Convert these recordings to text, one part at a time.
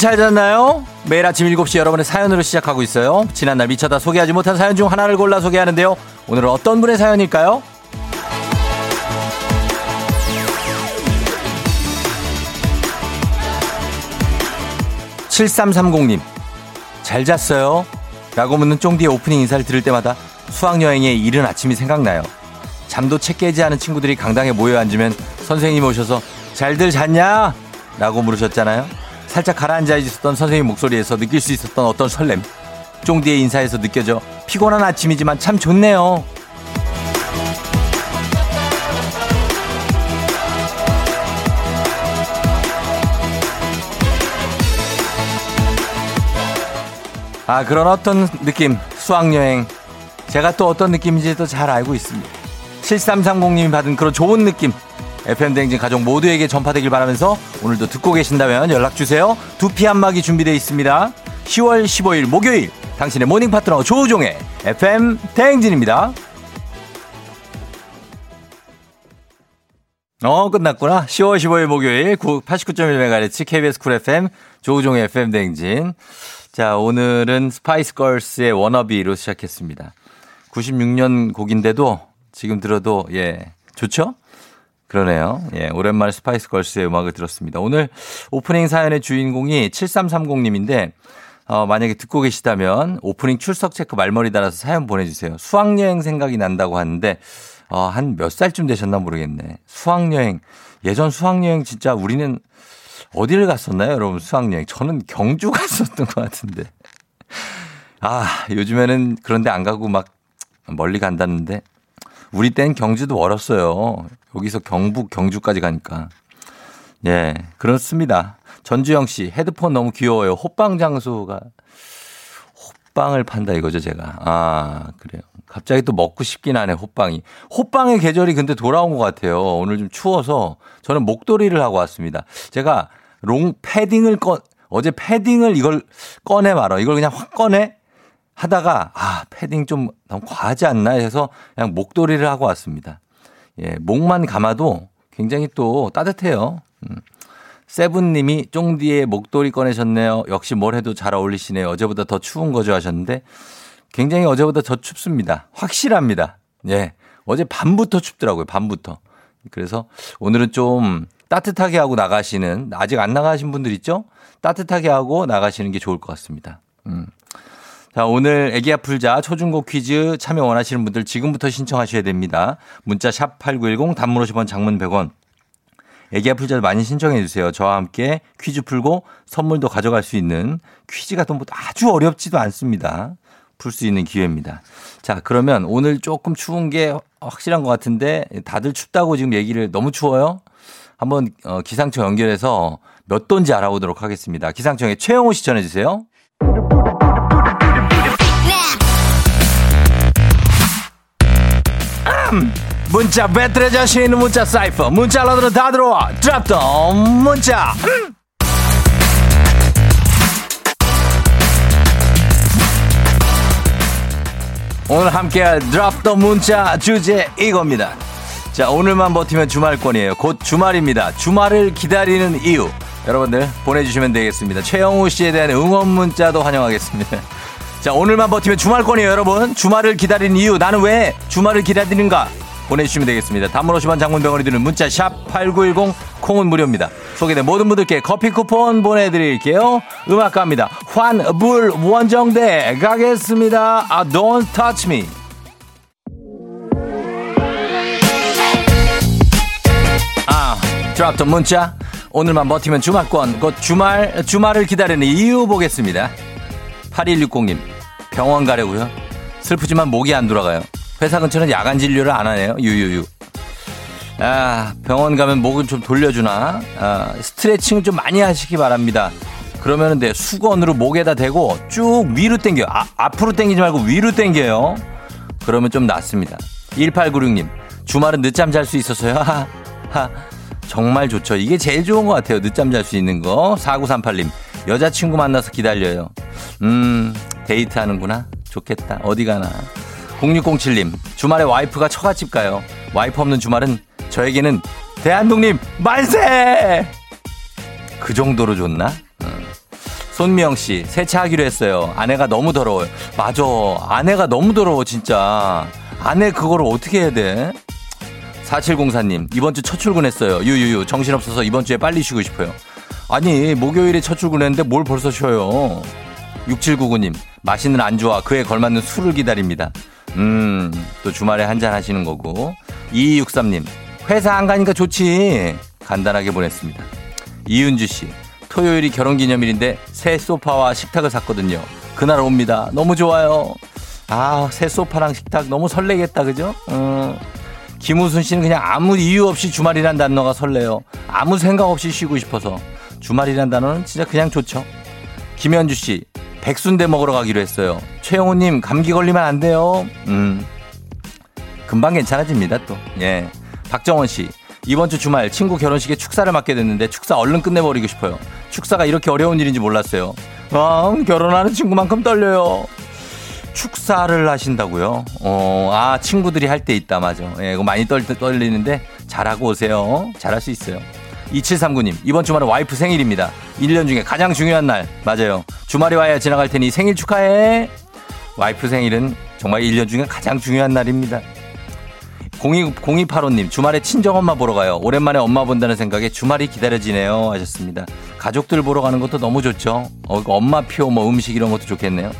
잘 잤나요? 매일 아침 7시 여러분의 사연으로 시작하고 있어요. 지난날 미쳐다 소개하지 못한 사연 중 하나를 골라 소개하는데요. 오늘은 어떤 분의 사연일까요? 7330님, 잘 잤어요? 라고 묻는 쫑디의 오프닝 인사를 들을 때마다 수학여행의 이른 아침이 생각나요. 잠도 채 깨지 않은 친구들이 강당에 모여 앉으면 선생님 오셔서 잘들 잤냐? 라고 물으셨잖아요. 살짝 가라앉아 있었던 선생님 목소리에서 느낄 수 있었던 어떤 설렘. 쫑디의 인사에서 느껴져 피곤한 아침이지만 참 좋네요. 아, 그런 어떤 느낌, 수학여행. 제가 또 어떤 느낌인지도 잘 알고 있습니다. 7330님이 받은 그런 좋은 느낌. FM대행진 가족 모두에게 전파되길 바라면서 오늘도 듣고 계신다면 연락주세요. 두피 안마기 준비되어 있습니다. 10월 15일 목요일 당신의 morning 파트너 조우종의 FM 대행진입니다. 어, 끝났구나. 10월 15일 목요일 89.1MHz KBS 쿨 FM 조우종의 FM 대행진. 자, 오늘은 스파이스 걸스의 Wannabe로 시작했습니다. 96년 곡인데도 지금 들어도 예, 좋죠? 그러네요. 예, 오랜만에 스파이스 걸스의 음악을 들었습니다. 오늘 오프닝 사연의 주인공이 7330님인데 어, 만약에 듣고 계시다면 오프닝 출석 체크 말머리 달아서 사연 보내주세요. 수학여행 생각이 난다고 하는데 어, 한 몇 살쯤 되셨나 모르겠네. 수학여행. 예전 수학여행 진짜 우리는 어디를 갔었나요, 여러분? 수학여행. 저는 경주 갔었던 것 같은데. 아, 요즘에는 그런데 안 가고 막 멀리 간다는데. 우리 땐 경주도 멀었어요. 여기서 경북, 경주까지 가니까. 예, 그렇습니다. 전주영 씨, 헤드폰 너무 귀여워요. 호빵 장수가 호빵을 판다 이거죠, 제가. 아, 그래요. 갑자기 또 먹고 싶긴 하네, 호빵이. 호빵의 계절이 근데 돌아온 것 같아요. 오늘 좀 추워서 저는 목도리를 하고 왔습니다. 제가 롱 패딩을 꺼, 어제 패딩을 이걸 꺼내 말어. 이걸 그냥 확 꺼내? 하다가, 아, 패딩 좀 너무 과하지 않나 해서 그냥 목도리를 하고 왔습니다. 예, 목만 감아도 굉장히 또 따뜻해요. 음. 세븐님이 쫑디의 목도리 꺼내셨네요. 역시 뭘 해도 잘 어울리시네요. 어제보다 더 추운 거죠 하셨는데 굉장히 어제보다 더 춥습니다. 확실합니다. 예. 어제 밤부터 춥더라고요. 밤부터. 그래서 오늘은 좀 따뜻하게 하고 나가시는 아직 안 나가신 분들 있죠? 따뜻하게 하고 나가시는 게 좋을 것 같습니다. 음. 자, 오늘 애기야 풀자 초중고 퀴즈 참여 원하시는 분들 지금부터 신청하셔야 됩니다. 문자 샵 8910 단문 50원 장문 100원. 애기야 풀자 많이 신청해 주세요. 저와 함께 퀴즈 풀고 선물도 가져갈 수 있는 퀴즈가 또뭐 아주 어렵지도 않습니다. 풀 수 있는 기회입니다. 자, 그러면 오늘 조금 추운 게 확실한 것 같은데 다들 춥다고 지금 얘기를 너무 추워요? 한번 어, 기상청 연결해서 몇 도인지 알아보도록 하겠습니다. 기상청에 최영호 씨 전해주세요. 문자 배틀에 자신 있는 문자 사이퍼. 문자로들은 다 들어와. 드랍더 문자. 음. 오늘 함께할 드랍더 문자 주제 이겁니다. 자 오늘만 버티면 주말권이에요. 곧 주말입니다. 주말을 기다리는 이유. 여러분들 보내주시면 되겠습니다. 최영우 씨에 대한 응원 문자도 환영하겠습니다 자, 오늘만 버티면 주말권이에요, 여러분. 주말을 기다리는 이유, 나는 왜 주말을 기다리는가? 보내주시면 되겠습니다. 단문 50원 장문병원이 드는 문자 샵 8910 콩은 무료입니다. 소개된 모든 분들께 커피 쿠폰 보내드릴게요. 음악 갑니다. 환불 원정대 가겠습니다. 아, don't touch me. 아, 드랍던 문자. 오늘만 버티면 주말권, 곧 주말, 주말을 기다리는 이유 보겠습니다. 8160님, 병원 가려고요. 슬프지만 목이 안 돌아가요. 회사 근처는 야간 진료를 안 하네요. 유유유. 아, 병원 가면 목을 좀 돌려주나? 아, 스트레칭을 좀 많이 하시기 바랍니다. 그러면은 돼. 수건으로 목에다 대고 쭉 위로 당겨요. 아, 앞으로 당기지 말고 위로 당겨요. 그러면 좀 낫습니다. 1896님, 주말은 늦잠 잘 수 있어서요. 하, 하. 정말 좋죠. 이게 제일 좋은 것 같아요. 늦잠 잘 수 있는 거. 4938님, 여자친구 만나서 기다려요. 음, 데이트 하는구나. 좋겠다. 어디 가나. 0607님, 주말에 와이프가 처갓집 가요. 와이프 없는 주말은 저에게는 대한독립 만세! 그 정도로 좋나? 어. 손미영 씨, 세차하기로 했어요. 아내가 너무 더러워요. 맞아. 아내가 너무 더러워, 진짜. 아내 그거를 어떻게 해야 돼? 4704님, 이번 주 첫 출근했어요. 유유유, 정신없어서 이번 주에 빨리 쉬고 싶어요. 아니, 목요일에 첫 출근했는데 뭘 벌써 쉬어요? 6799님, 맛있는 안주와 그에 걸맞는 술을 기다립니다. 음, 또 주말에 한잔 하시는 거고. 2263님, 회사 안 가니까 좋지. 간단하게 보냈습니다. 이윤주 씨, 토요일이 결혼 기념일인데 새 소파와 식탁을 샀거든요. 그날 옵니다. 너무 좋아요. 아, 새 소파랑 식탁 너무 설레겠다, 그죠? 어. 김우순 씨는 그냥 아무 이유 없이 주말이란 단어가 설레요. 아무 생각 없이 쉬고 싶어서. 주말이란 단어는 진짜 그냥 좋죠. 김현주 씨, 백순대 먹으러 가기로 했어요. 최영호님, 감기 걸리면 안 돼요. 음. 금방 괜찮아집니다, 또. 예. 박정원 씨, 이번 주 주말 친구 결혼식에 축사를 맡게 됐는데 축사 얼른 끝내버리고 싶어요. 축사가 이렇게 어려운 일인지 몰랐어요. 아, 결혼하는 친구만큼 떨려요. 축사를 하신다고요? 어, 아, 친구들이 할 때 있다, 맞아. 예, 이거 많이 떨, 떨리는데 잘하고 오세요. 잘할 수 있어요. 2739님, 이번 주말은 와이프 생일입니다. 1년 중에 가장 중요한 날. 맞아요. 주말이 와야 지나갈 테니 생일 축하해. 와이프 생일은 정말 1년 중에 가장 중요한 날입니다. 02, 0285님, 주말에 친정엄마 보러 가요. 오랜만에 엄마 본다는 생각에 주말이 기다려지네요. 하셨습니다. 가족들 보러 가는 것도 너무 좋죠. 어, 엄마표 뭐 음식 이런 것도 좋겠네요.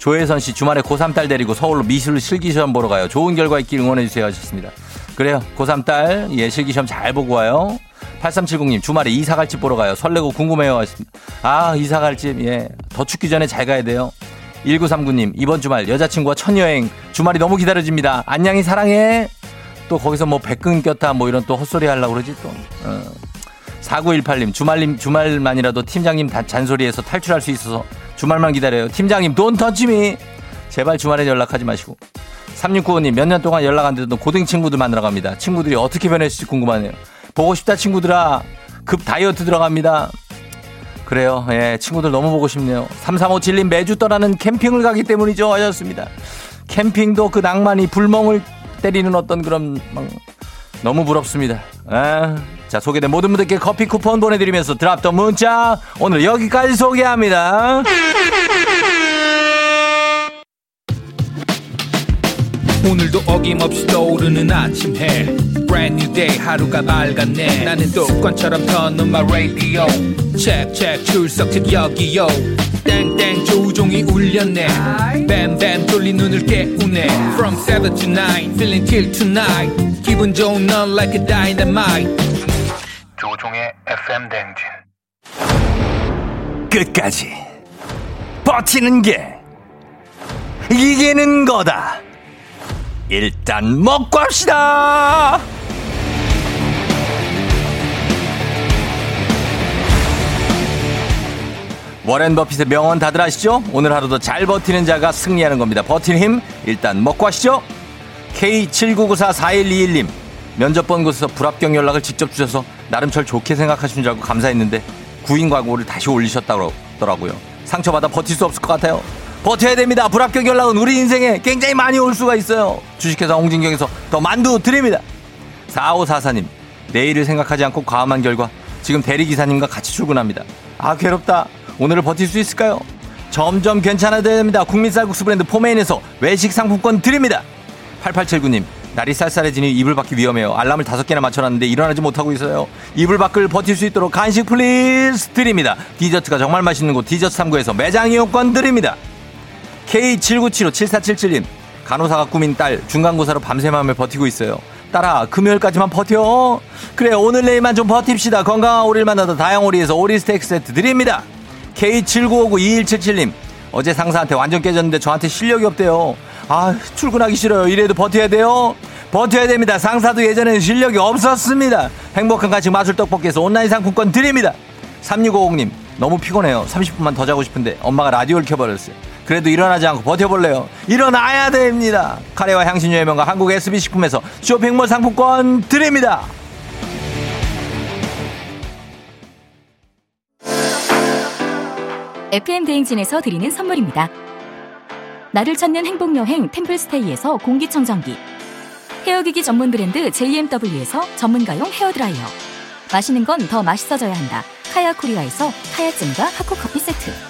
조혜선 씨, 주말에 고3 딸 데리고 서울로 미술 실기시험 보러 가요. 좋은 결과 있길 응원해주세요. 하셨습니다. 그래요. 고3 딸, 예, 실기시험 잘 보고 와요. 8370님, 주말에 이사 갈 집 보러 가요. 설레고 궁금해요. 하셨습니다. 아, 이사 갈 집, 예. 더 춥기 전에 잘 가야 돼요. 1939님, 이번 주말 여자친구와 첫 여행. 주말이 너무 기다려집니다. 안녕히 사랑해. 또 거기서 뭐 백근 꼈다 뭐 이런 또 헛소리 하려고 그러지 또. 어. 4918님, 주말님, 주말만이라도 팀장님 잔소리에서 탈출할 수 있어서 주말만 기다려요. 팀장님, 돈 터치미. 제발 주말에 연락하지 마시고. 3695님, 몇 년 동안 연락 안 되던 고등 친구들 만나러 갑니다. 친구들이 어떻게 변했을지 궁금하네요. 보고 싶다, 친구들아. 급 다이어트 들어갑니다. 그래요. 예, 친구들 너무 보고 싶네요. 3357님, 매주 떠나는 캠핑을 가기 때문이죠. 하셨습니다. 캠핑도 그 낭만이 불멍을 때리는 어떤 그런 막 너무 부럽습니다. 아, 자 소개된 모든 분들께 커피 쿠폰 보내드리면서 드랍 더 문자 오늘 여기까지 소개합니다. 오늘도 어김없이 떠오르는 아침 해. Brand new day 하루가 밝았네. 나는 독관처럼 터는 my radio. Check check 출석책 여기요. 땡땡 조종이 울렸네. 뱀뱀 돌린 눈을 깨우네. From 7 to 9 feeling till tonight. 기분 좋은 넌 like a dynamite. 조종의 FM 댕진. 끝까지 버티는 게 이기는 거다. 일단 먹고 합시다. 워렌 버핏의 명언 다들 아시죠? 오늘 하루도 잘 버티는 자가 승리하는 겁니다. 버티는 힘 일단 먹고 하시죠. K79944121님 면접 본 곳에서 불합격 연락을 직접 주셔서 나름 절 좋게 생각하신 줄 알고 감사했는데 구인 광고를 다시 올리셨다고 하더라고요. 상처받아 버틸 수 없을 것 같아요. 버텨야 됩니다. 불합격 연락은 우리 인생에 굉장히 많이 올 수가 있어요. 주식회사 홍진경에서 더 만두 드립니다. 4544님 내일을 생각하지 않고 과음한 결과 지금 대리기사님과 같이 출근합니다. 아 괴롭다. 오늘을 버틸 수 있을까요? 점점 괜찮아져야 됩니다. 국민 쌀국수 브랜드 포메인에서 외식 상품권 드립니다. 8879님, 날이 쌀쌀해지니 이불 밖이 위험해요. 알람을 다섯 개나 맞춰놨는데 일어나지 못하고 있어요. 이불 밖을 버틸 수 있도록 간식 please 드립니다. 디저트가 정말 맛있는 곳 디저트39에서 매장 이용권 드립니다. K79757477님, 간호사가 꿈인 딸 중간고사로 밤새며 버티고 있어요. 딸아 금요일까지만 버텨. 그래 오늘 내일만 좀 버팁시다. 건강한 오리를 만나다 다향오리에서 오리 스테이크 세트 드립니다. K79592177님 어제 상사한테 완전 깨졌는데 저한테 실력이 없대요. 아 출근하기 싫어요. 이래도 버텨야 돼요. 버텨야 됩니다. 상사도 예전에는 실력이 없었습니다. 행복한 간식 마술 떡볶이에서 온라인 상품권 드립니다. 3650님 너무 피곤해요. 30분만 더 자고 싶은데 엄마가 라디오를 켜버렸어요. 그래도 일어나지 않고 버텨볼래요. 일어나야 됩니다. 카레와 향신료의 명가 한국 SB식품에서 쇼핑몰 상품권 드립니다. FM 대행진에서 드리는 선물입니다. 나를 찾는 행복여행 템플스테이에서 공기청정기 헤어기기 전문 브랜드 JMW에서 전문가용 헤어드라이어 마시는 건 더 맛있어져야 한다. 카야 코리아에서 카야잼과 하코 커피 세트.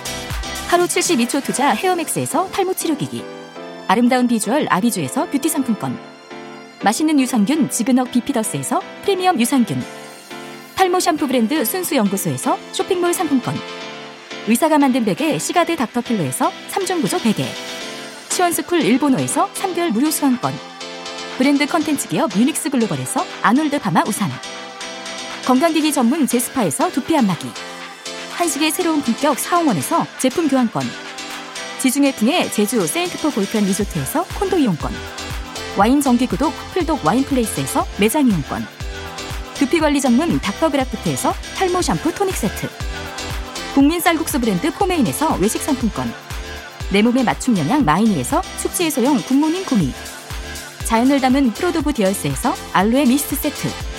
하루 72초 투자 헤어맥스에서 탈모 치료기기. 아름다운 비주얼 아비주에서 뷰티 상품권. 맛있는 유산균 지그넉 비피더스에서 프리미엄 유산균. 탈모 샴푸 브랜드 순수연구소에서 쇼핑몰 상품권. 의사가 만든 베개 시가드 닥터필로에서 3종 구조 베개. 시원스쿨 일본어에서 3개월 무료 수강권. 브랜드 컨텐츠 기업 유닉스 글로벌에서 아놀드 파마 우산. 건강기기 전문 제스파에서 두피 안마기. 한식의 새로운 품격 사옹원에서 제품 교환권. 지중해 풍의 제주 세인트포 골프앤 리조트에서 콘도 이용권. 와인 정기구독 풀독 와인플레이스에서 매장 이용권. 두피관리 전문 닥터그라프트에서 탈모 샴푸 토닉 세트. 국민 쌀국수 브랜드 포메인에서 외식 상품권. 내 몸에 맞춤 영양 마이니에서 숙취 해소용 굿모닝 구미. 자연을 담은 프로도브 디얼스에서 알로에 미스트 세트.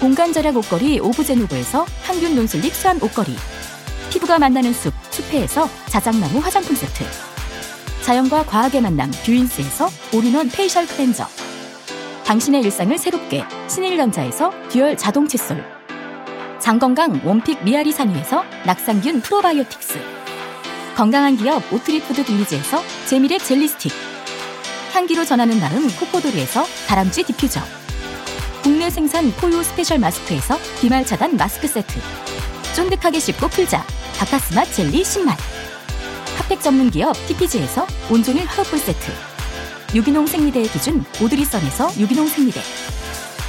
공간 절약 옷걸이 오브제노브에서 항균 non-slip 수한 옷걸이. 피부가 만나는 숲, 숲회에서 자작나무 화장품 세트. 자연과 과학의 만남 뷰인스에서 all-in-one facial cleanser. 당신의 일상을 새롭게 신일전자에서 듀얼 자동 칫솔. 장건강 one pick 미야리산 유에서 낙산균 프로바이오틱스. 건강한 기업 오트리푸드 빌리지에서 재미랩 젤리 스틱. 향기로 전하는 나름 코코도르에서 다람쥐 디퓨저. 국내 생산 포유 스페셜 마스크에서 비말 차단 마스크 세트. 쫀득하게 씹고 풀자. 박카스맛 젤리 10만. 핫팩 전문 기업 TPG에서 온종일 화롯불 세트. 유기농 생리대의 기준 오드리선에서 유기농 생리대.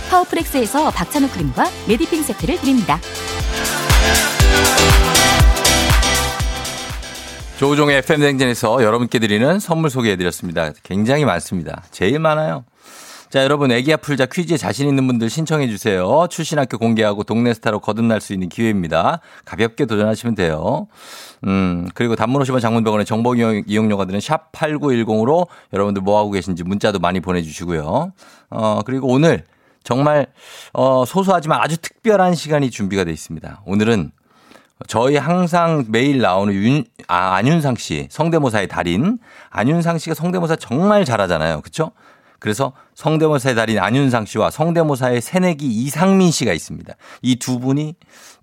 파워프렉스에서 박찬호 크림과 메디핑 세트를 드립니다. 조우종의 FM 대행진에서 여러분께 드리는 선물 소개해드렸습니다. 굉장히 많습니다. 제일 많아요. 자, 여러분, 애기 아플자 퀴즈에 자신 있는 분들 신청해 주세요. 출신 학교 공개하고 동네 스타로 거듭날 수 있는 기회입니다. 가볍게 도전하시면 돼요. 음, 그리고 단문 50원 장문병원의 정보 이용료가 드는 샵 8910으로 여러분들 뭐 하고 계신지 문자도 많이 보내 주시고요. 어, 그리고 오늘 정말, 어, 소소하지만 아주 특별한 시간이 준비가 되어 있습니다. 오늘은 저희 항상 매일 나오는 윤, 아, 안윤상 씨, 성대모사의 달인. 안윤상 씨가 성대모사 정말 잘하잖아요. 그쵸? 그래서 성대모사의 달인 안윤상 씨와 성대모사의 새내기 이상민 씨가 있습니다. 이 두 분이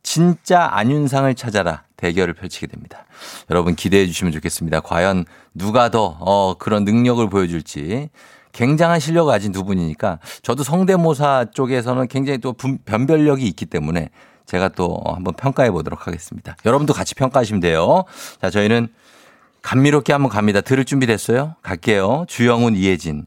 진짜 안윤상을 찾아라 대결을 펼치게 됩니다. 여러분 기대해 주시면 좋겠습니다. 과연 누가 더, 어, 그런 능력을 보여줄지. 굉장한 실력을 가진 두 분이니까 저도 성대모사 쪽에서는 굉장히 또 변별력이 있기 때문에 제가 또 한번 평가해 보도록 하겠습니다. 여러분도 같이 평가하시면 돼요. 자, 저희는 감미롭게 한번 갑니다. 들을 준비 됐어요? 갈게요. 주영훈, 이혜진,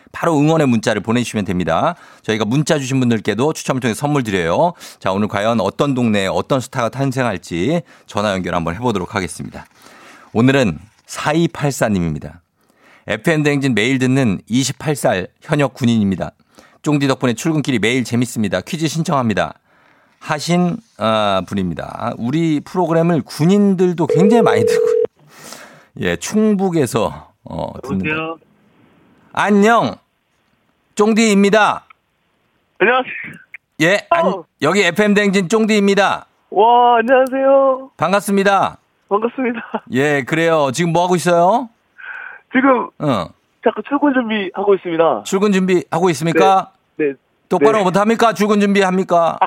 바로 응원의 문자를 보내주시면 됩니다. 저희가 문자 주신 분들께도 추첨을 통해 선물 드려요. 자, 오늘 과연 어떤 동네에 어떤 스타가 탄생할지 전화 연결 한번 해보도록 하겠습니다. 오늘은 4284님입니다. FM대행진 매일 듣는 28살 현역 군인입니다. 쫑디 덕분에 출근길이 매일 재밌습니다. 퀴즈 신청합니다. 하신 아, 분입니다. 우리 프로그램을 군인들도 굉장히 많이 듣고 예, 충북에서 어, 듣는 거. 안녕. 쫑디입니다. 안녕하세요. 예, 안- 어. 여기 FM 댕진 쫑디입니다. 와, 안녕하세요. 반갑습니다. 반갑습니다. 예, 그래요. 지금 뭐 하고 있어요? 지금 어. 잠깐 출근 준비 하고 있습니다. 출근 준비 하고 있습니까? 네. 똑바로 네. 못 합니까? 출근 준비 합니까?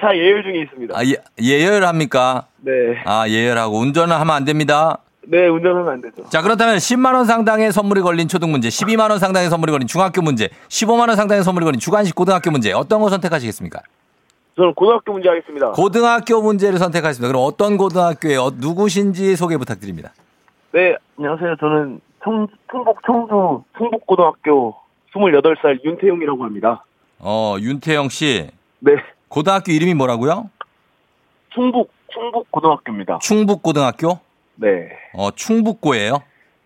차 예열 중에 있습니다. 아, 예, 예열 합니까? 네. 아, 예열하고 운전을 하면 안 됩니다. 네, 운전하면 안 되죠. 자, 그렇다면 10만 원 상당의 선물이 걸린 초등 문제, 12만 원 상당의 선물이 걸린 중학교 문제, 15만 원 상당의 선물이 걸린 주간식 고등학교 문제, 어떤 거 선택하시겠습니까? 저는 고등학교 문제 하겠습니다. 고등학교 문제를 선택하겠습니다. 그럼 어떤 고등학교에 어, 누구신지 소개 부탁드립니다. 네, 안녕하세요. 저는 청, 충북 청주 충북고등학교 28살 윤태용이라고 합니다. 어, 윤태영 씨. 네. 고등학교 이름이 뭐라고요? 충북 충북고등학교입니다. 충북고등학교? 네. 어, 충북고예요?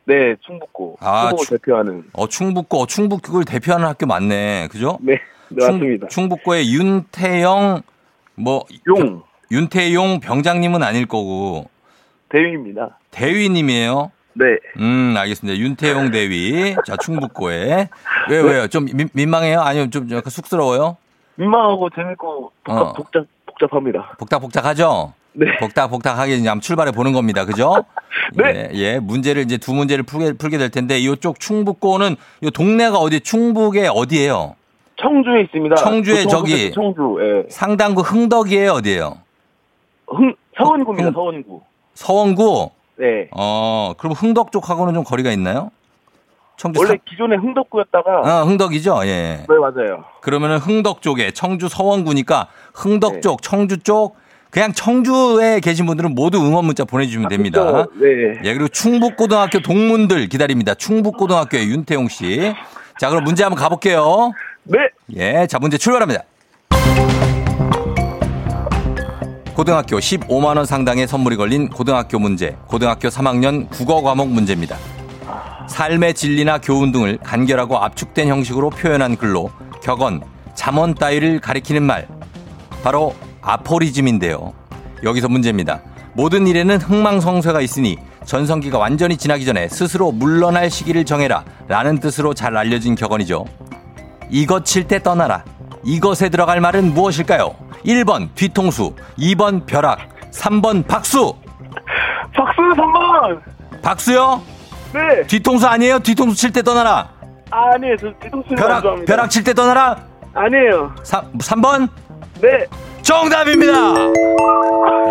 네, 충북고. 아, 충북을 충- 대표하는. 어, 충북고, 어, 충북을 대표하는 학교 맞네. 그죠? 네, 네 맞습니다. 충, 북고의 윤태영, 뭐, 용 윤태용 병장님은 아닐 거고, 대위입니다. 대위님이에요. 네. 음, 알겠습니다. 윤태용 대위. 자, 충북고에. 왜, 왜요? 좀 민, 민망해요? 아니면 좀 약간 쑥스러워요? 민망하고 재밌고 복잡, 어. 복잡, 복잡합니다. 복닥복닥하죠? 네. 복닥복닥하게 이제 한번 출발해 보는 겁니다. 그죠? 네. 예, 예. 문제를 이제 두 문제를 풀게, 풀게 될 텐데, 이쪽 충북고는, 이 동네가 어디, 충북의 어디예요 청주에 있습니다. 청주에 저기- 청주. 예. 상당구 흥덕이에요? 어디예요 흥 서원구입니다. 흥- 서원구. 서원구? 네. 어, 그럼 흥덕 쪽하고는 좀 거리가 있나요? 청주 원래 사- 기존에 흥덕구였다가 어, 흥덕이죠? 예. 네 맞아요. 그러면은 흥덕 쪽에 청주 서원구니까 흥덕 네. 쪽, 청주 쪽 그냥 청주에 계신 분들은 모두 응원 문자 보내주시면 됩니다. 그렇죠. 네. 예, 그리고 충북고등학교 동문들 기다립니다. 충북고등학교의 윤태용 씨. 자, 그럼 문제 한번 가볼게요. 네. 예, 자, 문제 출발합니다. 고등학교 15만 원 상당의 선물이 걸린 고등학교 문제, 고등학교 3학년 국어 과목 문제입니다. 삶의 진리나 교훈 등을 간결하고 압축된 형식으로 표현한 글로 격언, 잠언 따위를 가리키는 말, 바로 아포리즘인데요. 여기서 문제입니다. 모든 일에는 흥망성쇠가 있으니 전성기가 완전히 지나기 전에 스스로 물러날 시기를 정해라 라는 뜻으로 잘 알려진 격언이죠. 이것 칠 때 떠나라. 이것에 들어갈 말은 무엇일까요? 1번 뒤통수, 2번 벼락, 3번 박수. 박수 3번. 박수요? 네. 뒤통수 아니에요? 뒤통수 칠 때 떠나라. 아니에요. 저 뒤통수는 안 벼락, 좋아합니다. 벼락 칠 때 떠나라. 아니에요. 3, 3번? 네. 정답입니다!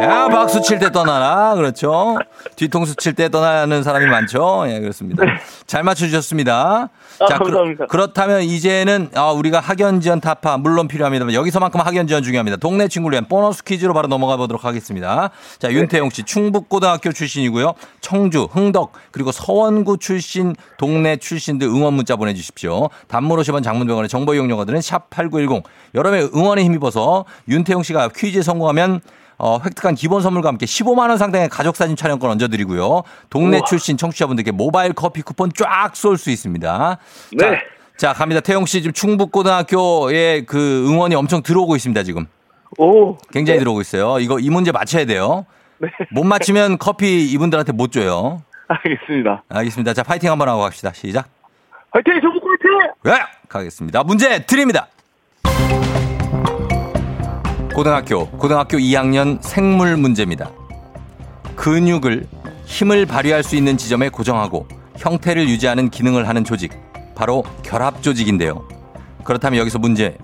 야, 박수 칠 때 떠나라. 그렇죠. 뒤통수 칠 때 떠나는 사람이 많죠. 예, 그렇습니다. 잘 맞춰주셨습니다. 아, 그렇- 감사합니다. 그렇 다면 이제는 아, 우리가 학연 지원 타파 물론 필요합니다만 여기서만큼 학연 지원 중요합니다. 동네 친구를 위한 보너스 퀴즈로 바로 넘어가 보도록 하겠습니다. 자, 윤태용 씨 충북고등학교 출신이고요. 청주, 흥덕 그리고 서원구 출신 동네 출신들 응원 문자 보내주십시오. 단문 50원 장문병원의 정보 이용료가들은 샵8910 여러분의 응원에 힘입어서 윤태용 씨가 퀴즈에 성공하면 어, 획득한 기본 선물과 함께 15만 원 상당의 가족 사진 촬영권 얹어드리고요. 동네 우와. 출신 청취자분들께 모바일 커피 쿠폰 쫙 쏠 수 있습니다. 자, 네. 자, 갑니다. 태용 씨 지금 충북고등학교에 그 응원이 엄청 들어오고 있습니다. 지금 오. 굉장히 네. 들어오고 있어요. 이거 이 문제 맞춰야 돼요. 네. 못 맞히면 커피 이분들한테 못 줘요. 알겠습니다. 알겠습니다. 자, 파이팅 한번 하고 갑시다. 시작. 화이팅! 전국 화이팅! 네, 가겠습니다. 문제 드립니다. 고등학교, 고등학교 2학년 생물 문제입니다. 근육을 힘을 발휘할 수 있는 지점에 고정하고 형태를 유지하는 기능을 하는 조직, 바로 결합 조직인데요. 그렇다면 여기서 문제.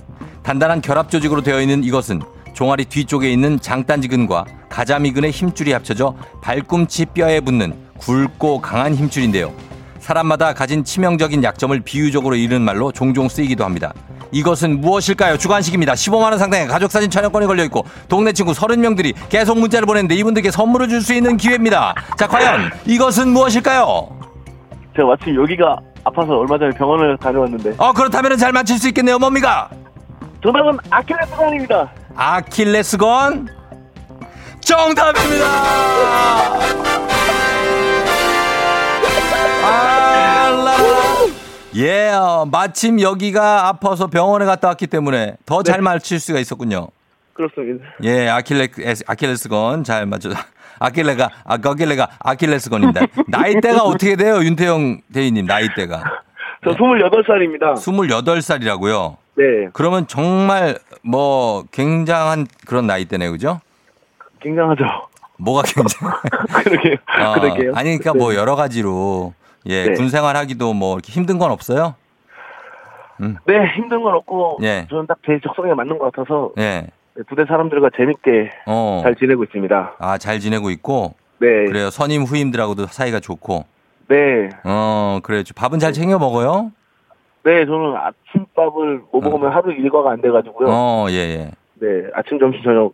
단단한 결합 조직으로 되어 있는 이것은 종아리 뒤쪽에 있는 장단지근과 가자미근의 힘줄이 합쳐져 발꿈치 뼈에 붙는 굵고 강한 힘줄인데요. 사람마다 가진 치명적인 약점을 비유적으로 이르는 말로 종종 쓰이기도 합니다. 이것은 무엇일까요? 주관식입니다. 15만원 상당의 가족사진 촬영권이 걸려있고 동네 친구 30명들이 계속 문자를 보냈는데 이분들께 선물을 줄 수 있는 기회입니다. 자, 과연 이것은 무엇일까요? 제가 마침 여기가 아파서 얼마 전에 병원을 다녀왔는데 어, 그렇다면 잘 맞힐 수 있겠네요. 뭡니까? 정답은 아킬레스건입니다. 아킬레스건 정답입니다. 예, 어, 마침 여기가 아파서 병원에 갔다 왔기 때문에 더잘 맞힐 수가 있었군요. 그렇습니다. 예, 아킬레 아킬레스건 잘 맞죠. 아킬레가 아 거길레가 아킬레스건입니다. 나이대가 어떻게 돼요, 윤태영 대리님 나이대가? 저 28살입니다. 28살이라고요. 네, 그러면 정말 뭐 굉장한 그런 나이대네요. 그죠? 굉장하죠. 뭐가 굉장해? 그러게요. 어, 그러게요. 아니 그러니까 뭐 여러 가지로 예, 네. 군 생활하기도 뭐 이렇게 힘든 건 없어요? 네, 힘든 건 없고, 예. 저는 딱 제 적성에 맞는 것 같아서, 예. 네, 부대 사람들과 재밌게 어. 잘 지내고 있습니다. 아, 잘 지내고 있고 네, 그래요. 선임 후임들하고도 사이가 좋고. 네, 어, 그래요. 밥은 잘 챙겨 먹어요? 네, 저는 아침밥을 못 먹으면 하루 일과가 안 돼가지고요. 어, 예, 예. 네, 아침, 점심, 저녁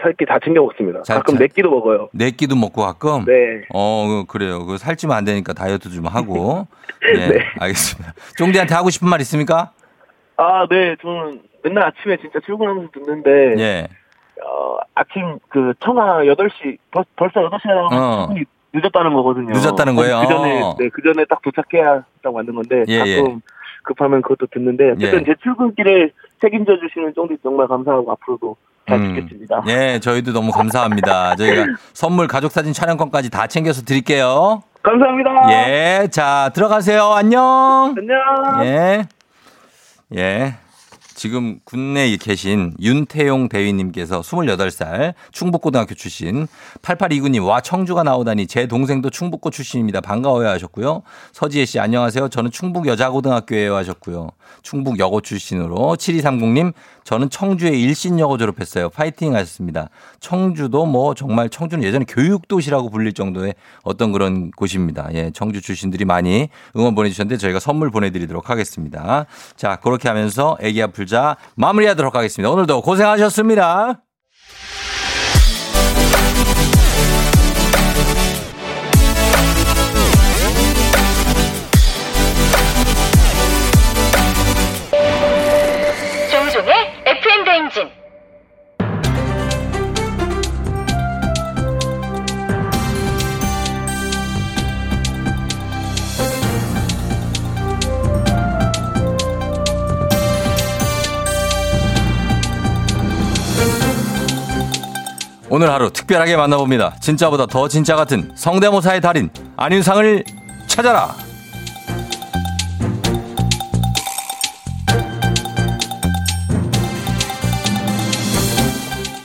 살기 다 챙겨 먹습니다. 잘 가끔 차- 네 끼도 먹어요. 네 끼도 먹고 가끔 네, 어, 그- 그래요. 그 살찌면 안 되니까 다이어트 좀 하고. 예. 네. 알겠습니다. 쫑디한테 하고 싶은 말 있습니까? 아, 네, 저는 맨날 아침에 진짜 출근하면서 듣는데, 예. 어, 아침 그 청아 8시, 벌, 벌써 8시에 어. 출근이 늦었다는 거거든요. 늦었다는 거예요? 그 전에, 어. 네, 그 전에 딱 도착해야 딱 맞는 건데, 예, 예. 가끔 급하면 그것도 듣는데, 어쨌든 예. 제 출근길에 책임져 주시는 쫑디 정말 감사하고 앞으로도 잘 음. 지켰습니다. 예, 저희도 너무 감사합니다. 저희가 선물 가족 사진 촬영권까지 다 챙겨서 드릴게요. 감사합니다. 예, 자, 들어가세요. 안녕. 안녕. 예. 예. 지금 국내에 계신 윤태용 대위님께서 28살 충북고등학교 출신 8829님 와 청주가 나오다니 제 동생도 충북고 출신입니다. 반가워요 하셨고요. 서지혜 씨 안녕하세요. 저는 충북 여자고등학교에요 하셨고요. 충북 여고 출신으로 7230님 저는 청주에 일신여고 졸업했어요. 파이팅 하셨습니다. 청주도 뭐 정말 청주는 예전에 교육도시라고 불릴 정도의 어떤 그런 곳입니다. 예, 청주 출신들이 많이 응원 보내주셨는데 저희가 선물 보내드리도록 하겠습니다. 자, 그렇게 하면서 애기야 불자 마무리하도록 하겠습니다. 오늘도 고생하셨습니다. 오늘 하루 특별하게 만나봅니다. 진짜보다 더 진짜 같은 성대모사의 달인 안윤상을 찾아라.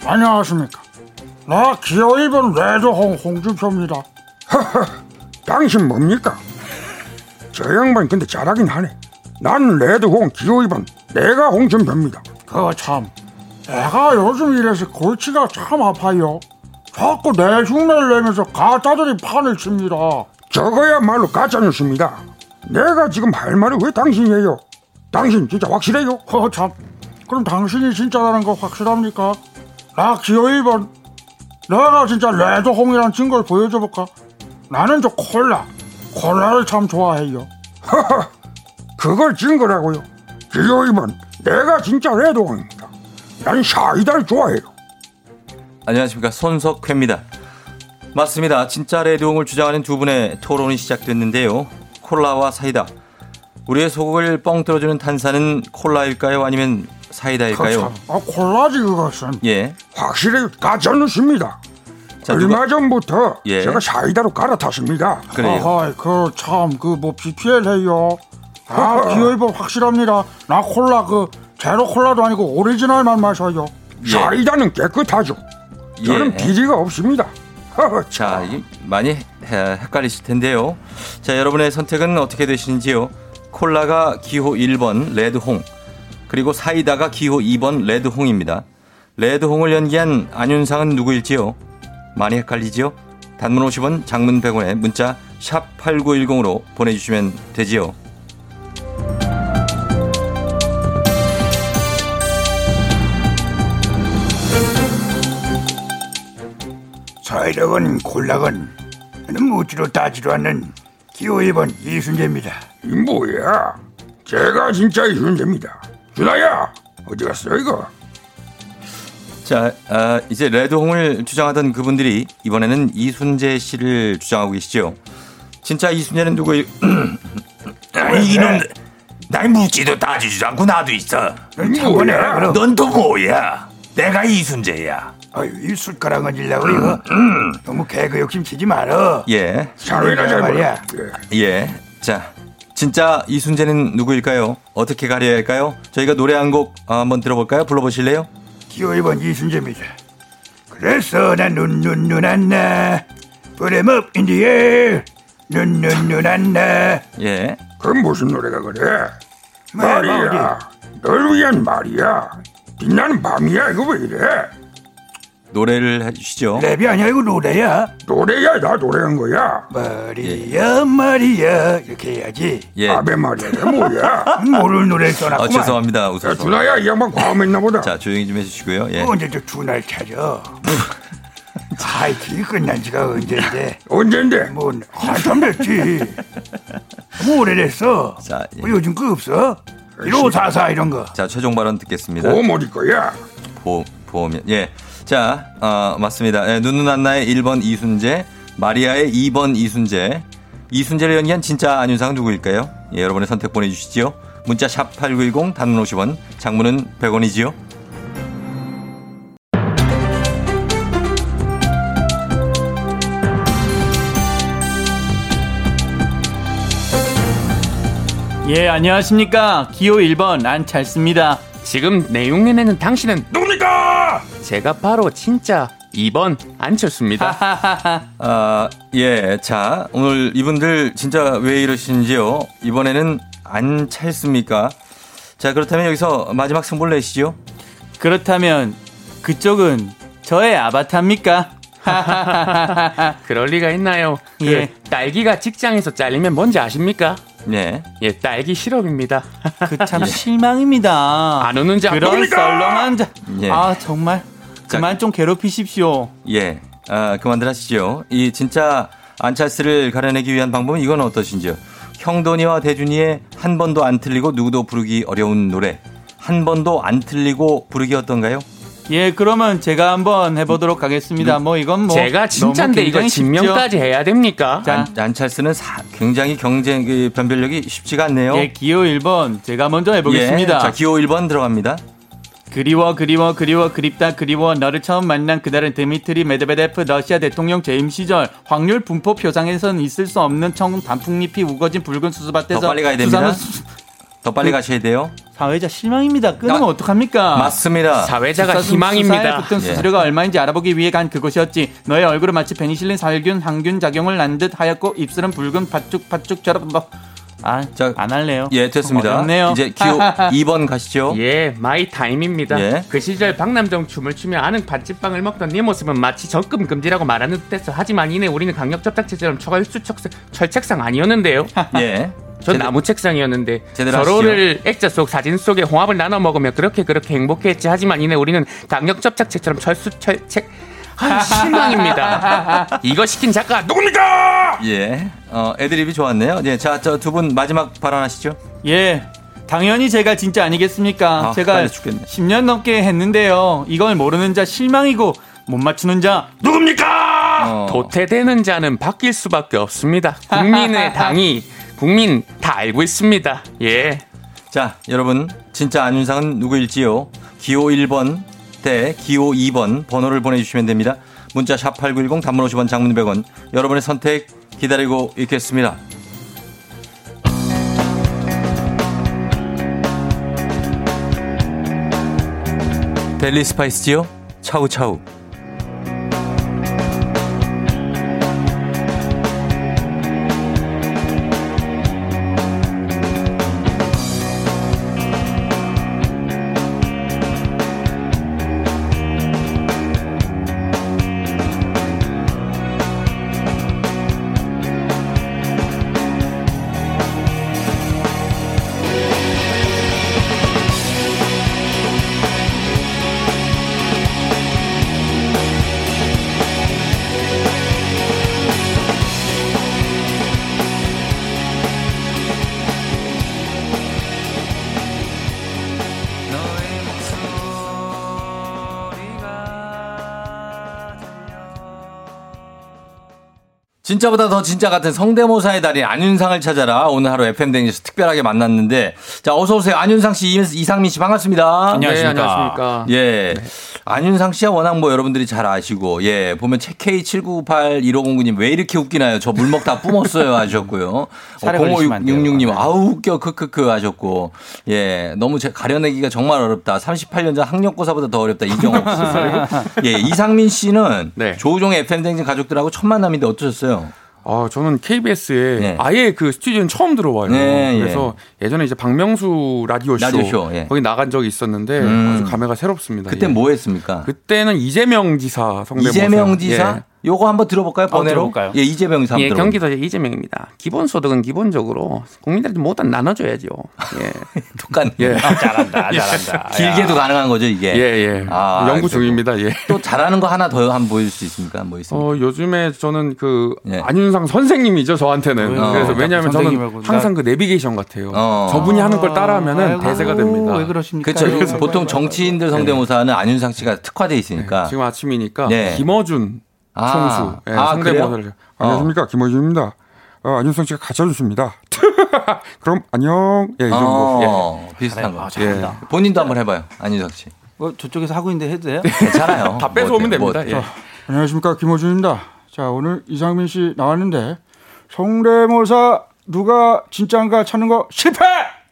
안녕하십니까. 나 기호 1번 레드홍 홍준표입니다. 당신 뭡니까? 저 양반 근데 잘하긴 하네. 난 레드홍 기호 2번 내가 홍준표입니다. 그거 참. 내가 요즘 이래서 골치가 참 아파요. 자꾸 내 흉내를 내면서 가짜들이 판을 칩니다. 저거야말로 가짜뉴스입니다. 내가 지금 할 말이 왜 당신이에요? 당신 진짜 확실해요? 어, 참. 그럼 당신이 진짜라는 거 확실합니까? 나 기호 1번. 내가 진짜 레드홍이란 증거를 보여줘볼까? 나는 저 콜라. 콜라를 참 좋아해요. 그걸 증거라고요? 기호 2번. 내가 진짜 레드홍입니다. 난 사이다를 좋아해요. 안녕하십니까 손석회입니다. 맞습니다. 진짜 레드홍을 주장하는 두 분의 토론이 시작됐는데요. 콜라와 사이다. 우리의 속을 뻥 뚫어주는 탄산은 콜라일까요? 아니면 사이다일까요? 아, 콜라지 그것은. 예. 확실히 가짜뉴스입니다. 자, 얼마 누가, 전부터 예. 제가 사이다로 갈아탔습니다. 그래요. 아하, 그참 그 뭐 BPL 해요. 아 기호 1번 확실합니다. 나 콜라 그 제로 콜라도 아니고 오리지널만 마셔요. 예. 사이다는 깨끗하죠. 저는 예. 비리가 없습니다. 자, 이- 많이 해- 헷갈리실 텐데요. 자, 여러분의 선택은 어떻게 되시는지요? 콜라가 기호 1번 레드홍, 그리고 사이다가 기호 2번 레드홍입니다. 레드홍을 연기한 안윤상은 누구일지요? 많이 헷갈리지요? 단문 50원, 장문 100원에 문자 샵 8910으로 보내주시면 되지요. 콜라건 나는 묻지도 따지도 않는 기호 1번 이순재입니다. 이 뭐야? 제가 진짜 이순재입니다. 준아야 어디 갔어 이거? 자, 아, 이제 레드홍을 주장하던 그분들이 이번에는 이순재 씨를 주장하고 계시죠. 진짜 이순재는 누구예요? 이놈 날 묻지도 따지지도 않고 나도 있어. 그럼. 넌또 뭐야? 내가 이순재야. 아유 이 숟가락 얹으려고 이거 너무 개그 욕심 치지 말어. 예, 사회가 잘 말이야. 예. 예. 자, 진짜 이순재는 누구일까요? 어떻게 가려야 할까요? 저희가 노래 한 곡 한번 들어볼까요? 불러보실래요? 기호 1번 이순재입니다. 그래서 난 눈눈눈 안나 Put up in the air 눈눈눈 안나 예. 그 무슨 노래가 그래? 말이야. 널 위한 말이야. 빛나는 밤이야. 이거 왜 이래? 노래를 해주시죠. 랩이 아니야 이거 노래야 노래야. 나 노래한 거야. 말이야 말이야 이렇게 해야지 예. 아베 마리아. 이게 뭐야? 노래를 아, 써놨구만 죄송합니다. 야, 웃어서. 준아야, 이 양반 과음했나 보다. 자, 조용히 좀 해주시고요. 예. 언제 저 준할 찾아 아이 기 끝난 지가 언젠데 언젠데? 뭐 한참 됐지 뭐 오래됐어 자, 예. 뭐 요즘 그 없어 1544 이런 거 자, 최종 발언 듣겠습니다. 보험 어디 거야? 보, 보면. 예. 자, 어, 맞습니다. 예, 눈눈 안나의 1번 이순재, 마리아의 2번 이순재. 이순재를 연기한 진짜 안윤상은 누구일까요? 예, 여러분의 선택 보내주시지요. 문자 샵 8910, 단문 50원, 장문은 100원이지요. 예, 안녕하십니까. 기호 1번 안찰습니다. 지금 내용 내내는 당신은 누굽니까? 제가 바로 진짜 2번 안철수입니다. 아, 예. 자, 오늘 이분들 진짜 왜 이러시는지요? 이번에는 안 찰습니까? 자, 그렇다면 여기서 마지막 승부를 내시죠. 그렇다면 그쪽은 저의 아바타입니까? 그럴 리가 있나요? 그 예. 딸기가 직장에서 잘리면 뭔지 아십니까? 네. 예, 딸기 시럽입니다. 그참 실망입니다. 안 오는 자 그런? 썰렁한 자. 예. 아 정말 자, 그만 좀 괴롭히십시오. 예. 아, 그만들 하시죠. 이 진짜 안찰스를 가려내기 위한 방법은 이건 어떠신지요? 형돈이와 대준이의 한 번도 안 틀리고 누구도 부르기 어려운 노래. 한 번도 안 틀리고 부르기 어떤가요? 예, 그러면 제가 한번 해보도록 하겠습니다. 뭐 이건 뭐 제가 너무 이거? 증명까지 해야 됩니까? 자, 안, 안찰스는 사- 굉장히 경쟁 그 변별력이 쉽지가 않네요. 예, 기호 1번 제가 먼저 해보겠습니다. 예, 자, 기호 1번 들어갑니다. 그리워 그리워 그리워 그립다 그리워 너를 처음 만난 그날은 드미트리 메드베데프 러시아 대통령 재임 시절 확률 분포 표상에선 있을 수 없는 청 단풍잎이 우거진 붉은 수수밭에서 더 빨리 가야 됩니다. 수산은 수- 더 빨리 그- 가셔야 돼요. 사회자 실망입니다. 끊으면 아, 어떡합니까? 맞습니다. 사회자가 수사는 희망입니다. 붙은 예. 수수료가 얼마인지 알아보기 위해 간 그곳이었지. 너의 얼굴은 마치 페니실린 살균 항균 작용을 난 듯 하얗고 입술은 붉은 팥죽팥죽처럼 뭐. 아, 자, 안 할래요. 예, 됐습니다. 어렵네요. 이제 기호 2번 가시죠. 예, 마이 타임입니다. 예. 그 시절 박남정 춤을 추며 아는 반집빵을 먹던 네 모습은 마치 적금 금지라고 말하는 듯했어. 하지만 이내 우리는 강력 접착제처럼 초갈수 척 철책상 아니었는데요. 예. 전 제대- 나무 책상이었는데 제대로 서로를 액자 속 사진 속에 홍합을 나눠 먹으며 그렇게 그렇게 행복했지. 하지만 이내 우리는 강력 접착제처럼 철수 철책 아, 실망입니다. 이거 시킨 작가 누굽니까? 예. 어, 애드립이 좋았네요. 예. 자, 저 두 분 마지막 발언하시죠. 예. 당연히 제가 진짜 아니겠습니까? 아, 제가 빨리 죽겠네. 10년 넘게 했는데요. 이걸 모르는 자 실망이고 못 맞추는 자 누굽니까? 어, 도태되는 자는 바뀔 수밖에 없습니다. 국민의 당이 국민 다 알고 있습니다. 예. 자, 여러분, 진짜 안윤상은 누구일지요? 기호 1번 대 기호 2번 번호를 보내주시면 됩니다. 문자 샵 8910 단문 50원 장문 100원. 여러분의 선택 기다리고 있겠습니다. 델리 스파이스지요? 차우차우. 진짜보다 더 진짜 같은 성대모사의 달인 안윤상을 찾아라. 오늘 하루 FM댕에서 특별하게 만났는데. 자, 어서 오세요. 안윤상 씨, 이- 이상민 씨 반갑습니다. 네, 안녕하십니까. 예. 안윤상 씨야 워낙 뭐 여러분들이 잘 아시고, 예. 보면 K79981509님 왜 이렇게 웃기나요? 저 물먹 다 뿜었어요 하셨고요. 돼요. 0566님, 네. 아우, 웃겨, 크크크 하셨고, 예. 너무 제 가려내기가 정말 어렵다. 38년 전 학력고사보다 더 어렵다. 이경옥 씨. 예. 이상민 씨는 네. 조우종의 FM댕진 가족들하고 첫 만남인데 어떠셨어요? 아, 저는 KBS에 네. 아예 그 스튜디오는 처음 들어와요. 네, 그래서 예. 전에 이제 박명수 라디오 쇼, 라디오쇼, 예. 거기 나간 적이 있었는데 음. 아주 감회가 새롭습니다. 그때 예. 뭐 했습니까? 그때는 이재명 지사 성대모사. 이재명 지사? 예. 요거 한번 들어볼까요? 번외로? 들어볼까요? 예, 이재명 한번 예? 경기도 이재명입니다. 기본소득은 기본적으로 국민들한테 모두 나눠줘야죠. 예. 똑같네. 예. 잘한다, 잘한다. 길게도 가능한 거죠, 이게. 예, 예. 아, 연구. 중입니다. 예. 또 잘하는 거 하나 더 한번 보여줄 수 있습니까? 뭐 있습니까? 어, 요즘에 저는 그 예. 안윤상 선생님이죠, 저한테는. 어. 그래서 왜냐하면 저는 항상 그 내비게이션 같아요. 어. 저분이 하는 걸 따라하면은 아이고, 대세가 됩니다. 왜 그러십니까? 그렇죠. 보통 정치인들 성대모사는 안윤상 씨가 특화돼 있으니까. 네, 지금 아침이니까 네. 김어준 아. 총수 예, 아, 성대모사를 그래요? 안녕하십니까 김호준입니다. 어, 안윤성 씨가 가르쳐줬습니다. 그럼 안녕. 예, 이 정도. 어, 비슷한 거. 아. 예. 본인도 한번 해봐요. 안윤상 씨. 뭐 저쪽에서 하고 있는데 해도 돼요? 괜찮아요. 다뭐 뺏어오면 어때, 뭐 됩니다. 어때. 예. 안녕하십니까 김호준입니다. 자 오늘 이상민 씨 나왔는데 성대모사 누가 진짜인가 찾는 거 실패.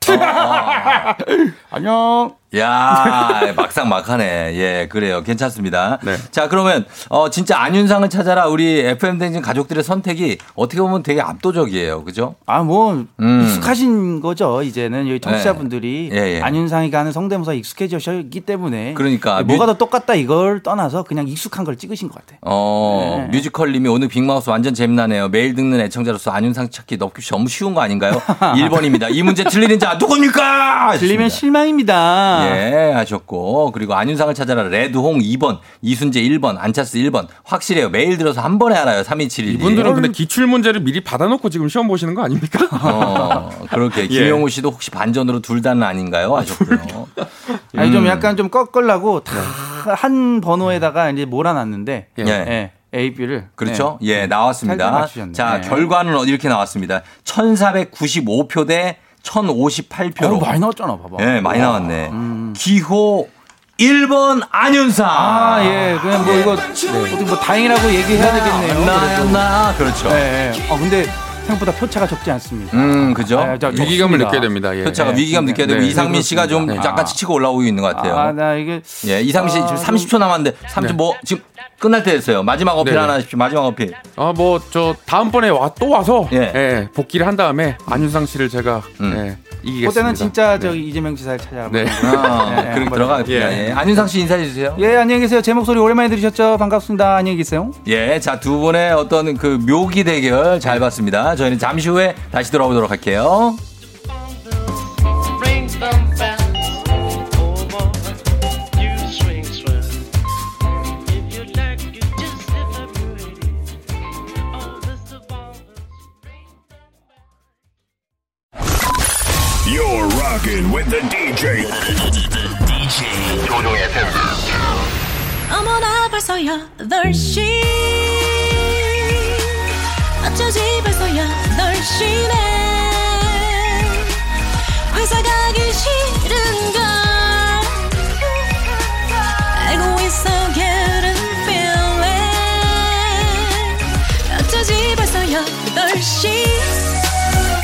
안녕. 야 막상 막하네. 예, 그래요. 괜찮습니다. 네. 자, 그러면 어 진짜 안윤상을 찾아라 우리 FM 댕진 가족들의 선택이 어떻게 보면 되게 압도적이에요. 그죠? 아, 뭐 음. 익숙하신 거죠. 이제는 여기 청취자분들이 예, 예. 안윤상이가 하는 성대모사 익숙해지셨기 때문에 그러니까 뭐가 뮤- 더 똑같다 이걸 떠나서 그냥 익숙한 걸 찍으신 것 같아요. 어, 네. 뮤지컬 님이 오늘 빅마우스 완전 재미나네요. 매일 듣는 애청자로서 안윤상 찾기 너무 너무 쉬운 거 아닌가요? 1번입니다. 이 문제 틀리는 자 누굽니까? 하셨습니다. 실망입니다. 예, 하셨고. 그리고 안윤상을 찾아라. 레드홍 2번, 이순재 1번, 안차스 1번. 확실해요. 매일 들어서 한 번에 알아요. 3271. 이분들은 근데 기출 문제를 미리 받아놓고 지금 시험 보시는 거 아닙니까? 어, 그렇게. 예. 김용우 씨도 혹시 반전으로 둘 다는 아닌가요? 하셨고요. 아니 좀 음. 약간 좀 꺾으려고 다 한 번호에다가 이제 몰아놨는데 예. 예. A, B를 그렇죠? 네. 예, 나왔습니다. 자, 네. 결과는 어- 이렇게 나왔습니다. 1495표 대 1058표로. 어, 많이 나왔잖아, 봐봐. 예, 많이 나왔네. 기호 1번 안윤상. 아, 예. 그냥 뭐 이거 어떻게 뭐 다행이라고 얘기해야 되겠네요. 나야, 그래도. 나. 그렇죠. 예, 예. 어, 근데 생각보다 표차가 적지 않습니다. 음, 그죠? 아, 저 위기감을 적습니다. 느껴야 됩니다. 예. 표차가 네. 위기감 느껴야 되고 네, 이상민 씨가 좀 그렇습니다. 약간 치치고 올라오고 있는 것 같아요. 아, 나 이게 예, 이상민 씨 아, 지금 30초 남았는데 30초 뭐 지금 끝날 때 됐어요. 마지막 어필 네네. 하나 하십시오. 마지막 어필. 아, 뭐, 저, 다음번에 와, 또 와서, 예. 예. 복귀를 한 다음에, 안윤상 씨를 제가, 음. 예, 이기겠습니다. 그때는 진짜 저기 이재명 지사를 찾아보고. 네. 아, 네, 그렇게 들어가겠습니다. 예. 예. 안윤상 씨 인사해 주세요. 예, 안녕히 계세요. 제 목소리 오랜만에 들으셨죠? 반갑습니다. 안녕히 계세요. 예, 자, 두 분의 어떤 그 묘기 대결 잘 봤습니다. 저희는 잠시 후에 다시 돌아오도록 할게요. Rocking with the DJ. DJ. 조종의 FM 어머나 벌써 8시 어쩌지 벌써 8시네 회사 가기 싫은걸 알고 있어 getting feeling 어쩌지 벌써 8시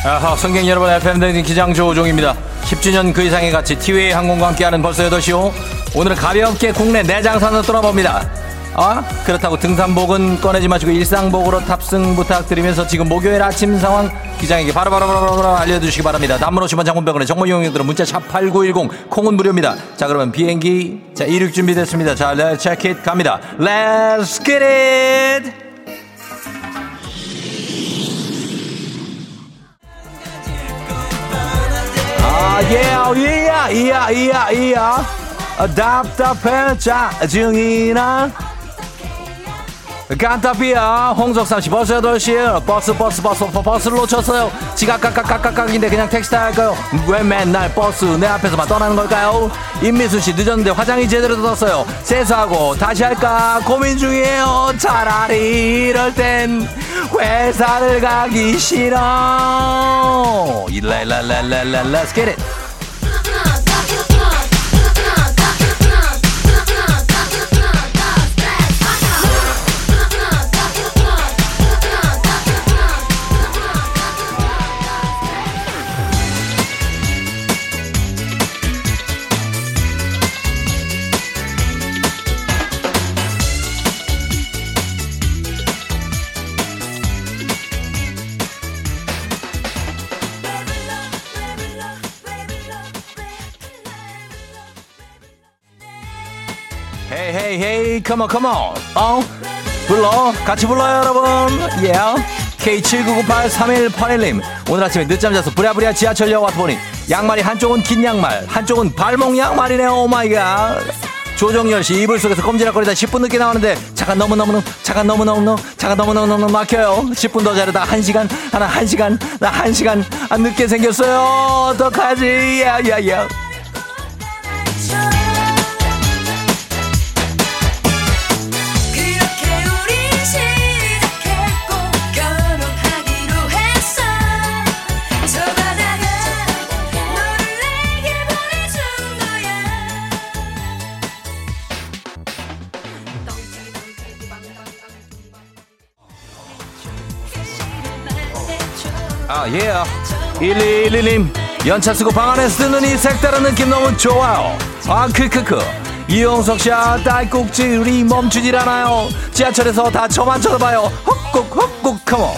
아하, 성경 여러분, FM댕진 기장 조우종입니다. 10주년 그 이상의 가치, 티웨이 항공과 함께하는 벌써 8시요. 오늘은 가볍게 국내 내장산으로 떠나봅니다. 아, 그렇다고 등산복은 꺼내지 마시고 일상복으로 탑승 부탁드리면서 지금 목요일 아침 상황 기장에게 바로바로바로바로 알려주시기 바랍니다. 단문 50원 장문병원의 정보 이용료들은 문자 샵 8910 콩은 무료입니다. 자, 그러면 비행기 자 이륙 준비됐습니다. 자, check it 갑니다. Let's! 아, 예, 이야, 이야, 이야, 이야. 아, 답답해, 자, 증이나. 깐타피아 홍석삼 씨 벌써 8시에요 버스 버스 버스 버스, 버스를 놓쳤어요. 지각 깍깍깍깍깍인데 그냥 택시 타할까요? 왜 맨날 버스 내 앞에서만 떠나는 걸까요? 임미수 씨 늦었는데 화장이 제대로 떴어요. 세수하고 다시 할까 고민 중이에요. 차라리 이럴 땐 회사를 가기 싫어. 일라일라일라일라 let's hey come on come on 어? 불러. 같이 불러요 여러분. 예 yeah. K79983181님. 오늘 아침에 늦잠 자서 부랴부랴 지하철역 와서 보니 양말이 한쪽은 긴 양말 한쪽은 발목 양말이네요. oh my god 조정열 씨 이불 속에서 꼼지락거리다 10분 늦게 나오는데 차가 너무너무 차가 너무너무 차가 너무너무 막혀요. 10분 더 자려다 1시간 하나 1시간 나 1시간 안 늦게 생겼어요. 어떡하지? 야야야 그렇게 아, 예. 1211님, 연차 쓰고 방 안에서 듣는 이 색다른 느낌 너무 좋아요. 아, 크크크. 이용석 씨, 아, 딸꾹질이 멈추질 않아요. 지하철에서 다 저만 쳐다봐요. 헛국, 헛국, 컴온.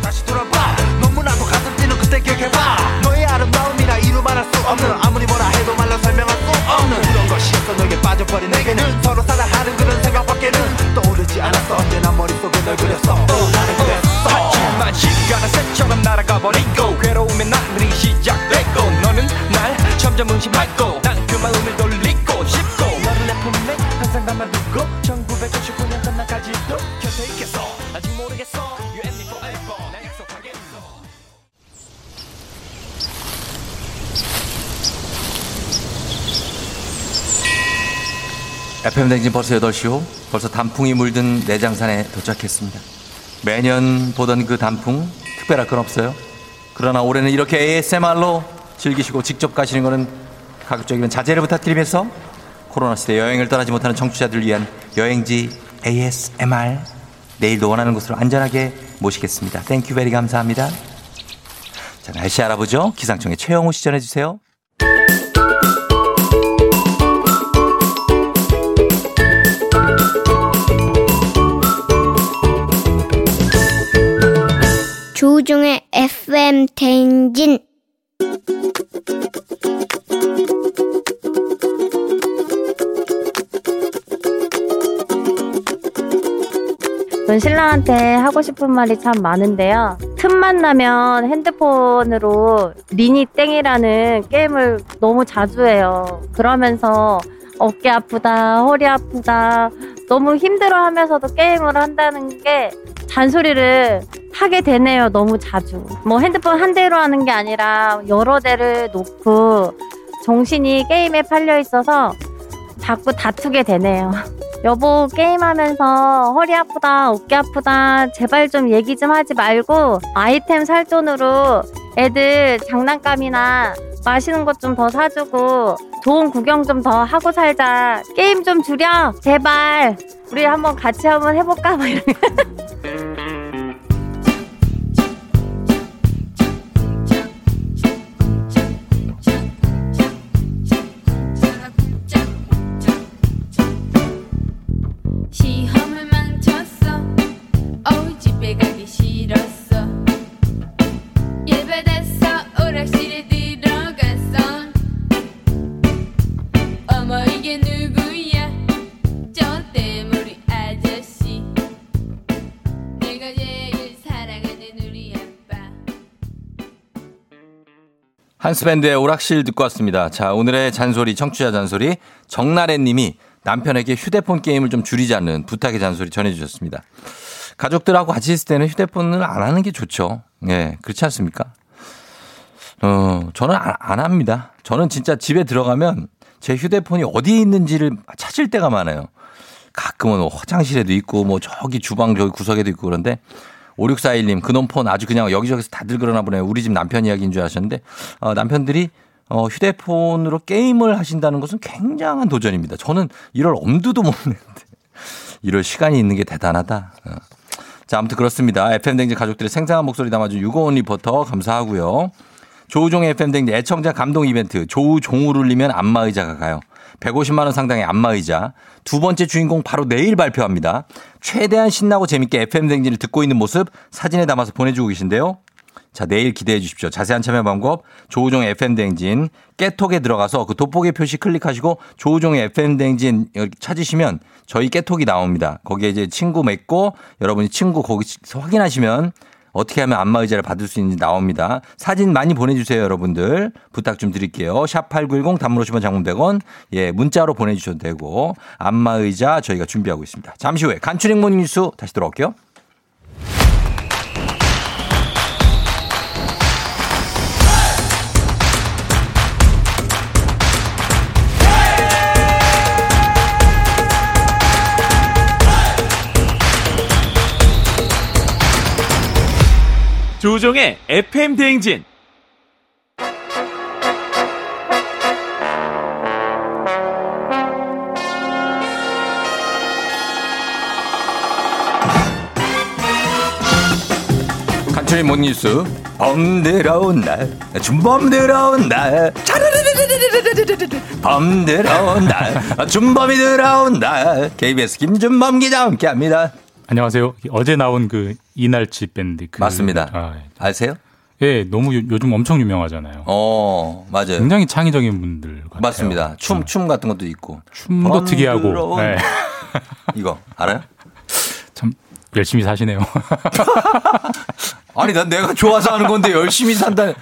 다시 돌아봐 너무나도 가슴 뛰는 그때 기억해봐 너의 아름다움이나 이루 말할 수 없는 아무리 뭐라 해도 말로 설명할 수 없는 그런 것이 있어 너에게 빠져버린 내게는 서로 사랑하는 그런 생각밖에는 떠오르지 않았어 언제나 머릿속에 널 그렸어 어, 나는 그랬어 하지만 시간은 새처럼 날아가 버리고 괴로움의 나날이 시작됐고 너는 날 점점 의심하고 난 그 마음을 돌리고 싶고 너를 내 품에 항상 담아두고 1999년 전날까지도 곁에 있겠어. 아직 모르겠어. You and me forever 난 약속하겠어. FM 댕진 벌써 8시고 벌써 단풍이 물든 내장산에 도착했습니다. 매년 보던 그 단풍 특별할 건 없어요. 그러나 올해는 이렇게 ASMR로 즐기시고 직접 가시는 거는 가급적이면 자제를 부탁드리면서 코로나 시대 여행을 떠나지 못하는 청취자들을 위한 여행지 ASMR 내일도 원하는 곳으로 안전하게 모시겠습니다. Thank you very 감사합니다. 자, 날씨 알아보죠. 기상청의 최영우 씨 전해 주세요. 조종의 FM 대행진 전 신랑한테 하고 싶은 말이 참 많은데요. 틈만 나면 핸드폰으로 리니 땡이라는 게임을 너무 자주 해요. 그러면서 어깨 아프다, 허리 아프다, 너무 힘들어 하면서도 게임을 한다는 게 잔소리를 하게 되네요. 너무 자주. 뭐 핸드폰 한 대로 하는 게 아니라 여러 대를 놓고 정신이 게임에 팔려 있어서 자꾸 다투게 되네요. 여보 게임하면서 허리 아프다 어깨 아프다 제발 좀 얘기 좀 하지 말고 아이템 살 돈으로 애들 장난감이나 맛있는 것 좀 더 사주고 좋은 구경 좀 더 하고 살자 게임 좀 줄여 제발 우리 한번 같이 한번 해볼까 막 이런 한스밴드의 오락실 듣고 왔습니다. 자, 오늘의 잔소리, 청취자 잔소리. 정나래 님이 남편에게 휴대폰 게임을 좀 줄이자는 부탁의 잔소리 전해주셨습니다. 가족들하고 같이 있을 때는 휴대폰을 안 하는 게 좋죠. 예, 그렇지 않습니까? 어, 저는 안, 안 합니다. 저는 진짜 집에 들어가면 제 휴대폰이 어디에 있는지를 찾을 때가 많아요. 가끔은 뭐 화장실에도 있고 뭐 저기 주방 저기 구석에도 있고 그런데 5641님 그놈 폰 아주 그냥 여기저기서 다들 그러나 보네요. 우리 집 남편 이야기인 줄 아셨는데 어, 남편들이 어, 휴대폰으로 게임을 하신다는 것은 굉장한 도전입니다. 저는 이럴 엄두도 못 내는데 이럴 시간이 있는 게 대단하다. 어. 자, 아무튼 그렇습니다. FM댕진 가족들의 생생한 목소리 담아준 유고원 리포터 감사하고요. 조우종의 FM댕진 애청자 감동 이벤트 조우종을 울리면 안마의자가 가요. 150만 원 상당의 안마의자. 두 번째 주인공 바로 내일 발표합니다. 최대한 신나고 재밌게 FM댕진을 듣고 있는 모습 사진에 담아서 보내주고 계신데요. 자, 내일 기대해 주십시오. 자세한 참여 방법 조우종의 FM댕진 깨톡에 들어가서 그 돋보기 표시 클릭하시고 조우종의 여기 찾으시면 저희 깨톡이 나옵니다. 거기에 이제 친구 맺고 여러분이 친구 거기서 확인하시면 어떻게 하면 안마 의자를 받을 수 있는지 나옵니다. 사진 많이 보내주세요, 여러분들. 부탁 좀 드릴게요. 샵 8910 단문 50원 장문 100원. 예, 문자로 보내주셔도 되고. 안마 의자 저희가 준비하고 있습니다. 잠시 후에 간추린 모닝 뉴스 다시 돌아올게요. 조종의 FM 대행진. 간추린 모닝 뉴스. 범 들어온 날. 준범 들어온 날. 범 들어온 날. 준범이 들어온다. KBS 김준범 기자 함께 합니다. 안녕하세요. 어제 나온 그 이날치 밴드. 그 맞습니다. 아, 예. 아세요? 예, 너무 요, 즘 엄청 유명하잖아요. 어, 맞아요. 굉장히 창의적인 분들 같아요. 맞습니다. 춤, 춤 같은 것도 있고. 춤도 좀 특이하고. 예. 이거 알아요? 참 열심히 사시네요. 아니, 난 내가 좋아서 하는 건데 열심히 산다.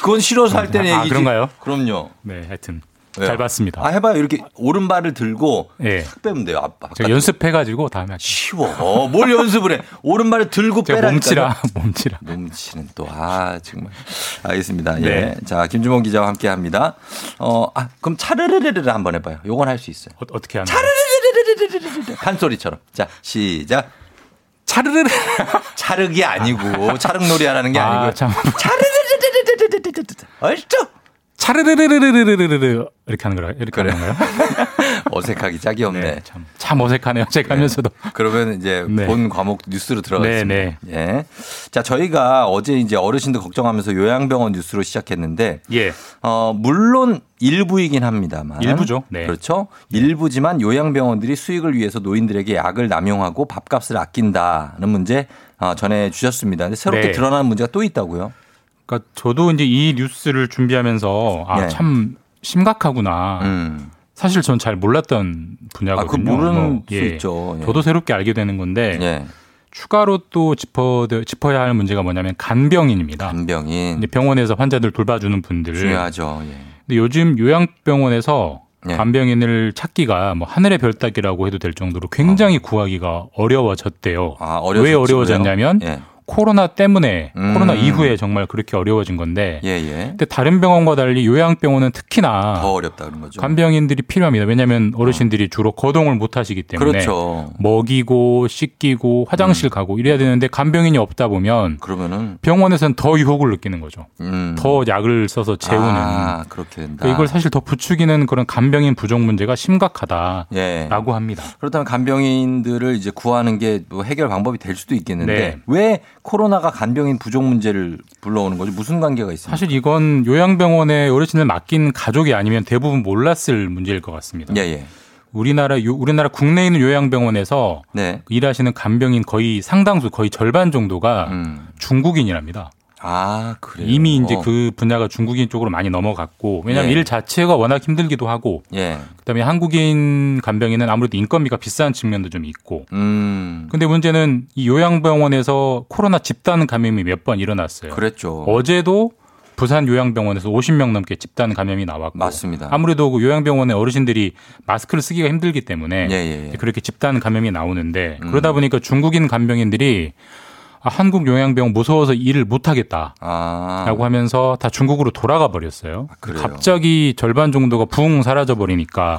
그건 싫어서 할 때는 아, 얘기지. 그런가요? 그럼요. 네, 하여튼 왜요? 잘 봤습니다. 아, 해봐요. 이렇게 오른발을 들고 예. 탁 빼면 돼요. 아빠. 제가 연습해가지고 다음에 할게요. 쉬워. 어, 뭘 연습을 해? 오른발을 들고 빼라니까. 몸치라, 몸치라. 몸치는 또, 아, 정말. 알겠습니다. 네. 예. 자, 김주범 기자와 함께 합니다. 어, 아, 그럼 차르르르르를 한번 해봐요. 요건 할 수 있어요. 어, 떻게 하나요? 차르르르르르르르. 판소리처럼. 자, 시작. 차르르르. 차르기 아니고, 차륵놀이 하라는 게 아 니고. 아, 참. 차르르르르르르르르르. 얼쑤. 차르르르르르르르 이렇게 하는 거라 이렇게 그래. 하는 거야. 어색하기 짝이 없네. 네, 참, 참 어색하네요. 어색하면서도. 네. 그러면 이제 네. 본 과목 뉴스로 들어가겠습니다. 네, 네, 예. 자, 저희가 어제 이제 어르신들 걱정하면서 요양병원 뉴스로 시작했는데 예. 어, 물론 일부이긴 합니다만. 일부죠. 네. 그렇죠. 네. 일부지만 요양병원들이 수익을 위해서 노인들에게 약을 남용하고 밥값을 아낀다는 문제 어, 전해 주셨습니다. 근데 새롭게 드러난 문제가 또 있다고요. 그러니까 저도 이제 이 뉴스를 준비하면서 아, 네. 참 심각하구나. 음. 사실 전 잘 몰랐던 분야거든요. 아, 그 모르는 뭐, 수 있죠. 예. 저도 새롭게 알게 되는 건데 예. 추가로 또 짚어 짚어야 할 문제가 뭐냐면 간병인입니다. 간병인 병원에서 환자들 돌봐주는 분들. 중요하죠. 예. 근데 요즘 요양병원에서 예. 간병인을 찾기가 뭐 하늘의 별 따기라고 해도 될 정도로 굉장히 구하기가 어려워졌대요. 아, 왜 어려워졌냐면? 예. 코로나 때문에 음. 코로나 이후에 정말 그렇게 어려워진 건데 예, 예. 근데 다른 병원과 달리 요양병원은 특히나 더 어렵다 그런 거죠. 간병인들이 필요합니다. 왜냐하면 어르신들이 주로 거동을 못 하시기 때문에 그렇죠. 먹이고 씻기고 화장실 가고 이래야 되는데 간병인이 없다 보면 그러면은 병원에서는 더 유혹을 느끼는 거죠. 음. 더 약을 써서 재우는 아, 그렇게 된다. 그러니까 이걸 사실 더 부추기는 그런 간병인 부족 문제가 심각하다라고 예. 합니다. 그렇다면 간병인들을 이제 구하는 게 뭐 해결 방법이 될 수도 있겠는데 네. 왜 코로나가 간병인 부족 문제를 불러오는 거죠? 무슨 관계가 있습니까? 사실 이건 요양병원에 어르신을 맡긴 가족이 아니면 대부분 몰랐을 문제일 것 같습니다. 예, 예. 우리나라 요- 우리나라 국내에 있는 요양병원에서 네. 일하시는 간병인 거의 상당수 거의 절반 정도가 음. 중국인이랍니다. 아, 그래요. 이미 이제 그 분야가 중국인 쪽으로 많이 넘어갔고 왜냐하면 예. 일 자체가 워낙 힘들기도 하고 예. 그다음에 한국인 간병인은 아무래도 인건비가 비싼 측면도 좀 있고 음. 근데 문제는 이 요양병원에서 코로나 집단 감염이 몇 번 일어났어요. 그랬죠. 어제도 부산 요양병원에서 50명 넘게 집단 감염이 나왔고 맞습니다. 아무래도 그 요양병원의 어르신들이 마스크를 쓰기가 힘들기 때문에 예, 예, 예. 그렇게 집단 감염이 나오는데 음. 그러다 보니까 중국인 간병인들이 아, 한국 요양병원 무서워서 일을 못 하겠다. 아. 라고 하면서 다 중국으로 돌아가 버렸어요. 그래요? 갑자기 절반 정도가 붕 사라져 버리니까.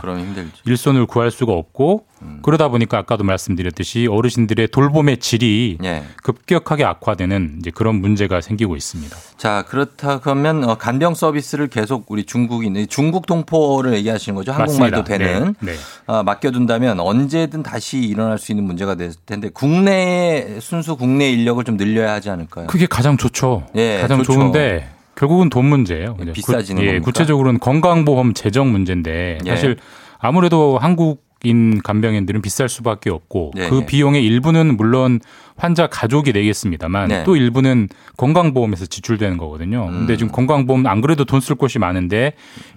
일손을 구할 수가 없고 음. 그러다 보니까 아까도 말씀드렸듯이 어르신들의 돌봄의 질이 예. 급격하게 악화되는 이제 그런 문제가 생기고 있습니다. 자, 그렇다 그러면 어, 간병 서비스를 계속 우리 중국인, 중국 동포를 얘기하시는 거죠? 한국말도 맞습니다. 되는. 네, 네. 아, 맡겨둔다면 언제든 다시 일어날 수 있는 문제가 될 텐데 국내 순수 국내 인력을 좀 늘려야 하지 않을까요? 그게 가장 좋죠. 예, 가장 좋죠. 좋은데 결국은 돈 문제예요. 그냥 비싸지는 구, 예, 겁니까? 구체적으로는 건강보험 재정 문제인데 예. 사실 아무래도 한국 인 간병인들은 비쌀 수밖에 없고 예, 그 예. 비용의 일부는 물론 환자 가족이 내겠습니다만 네. 또 일부는 건강보험에서 지출되는 거거든요. 음. 근데 지금 건강보험 안 그래도 돈 쓸 곳이 많은데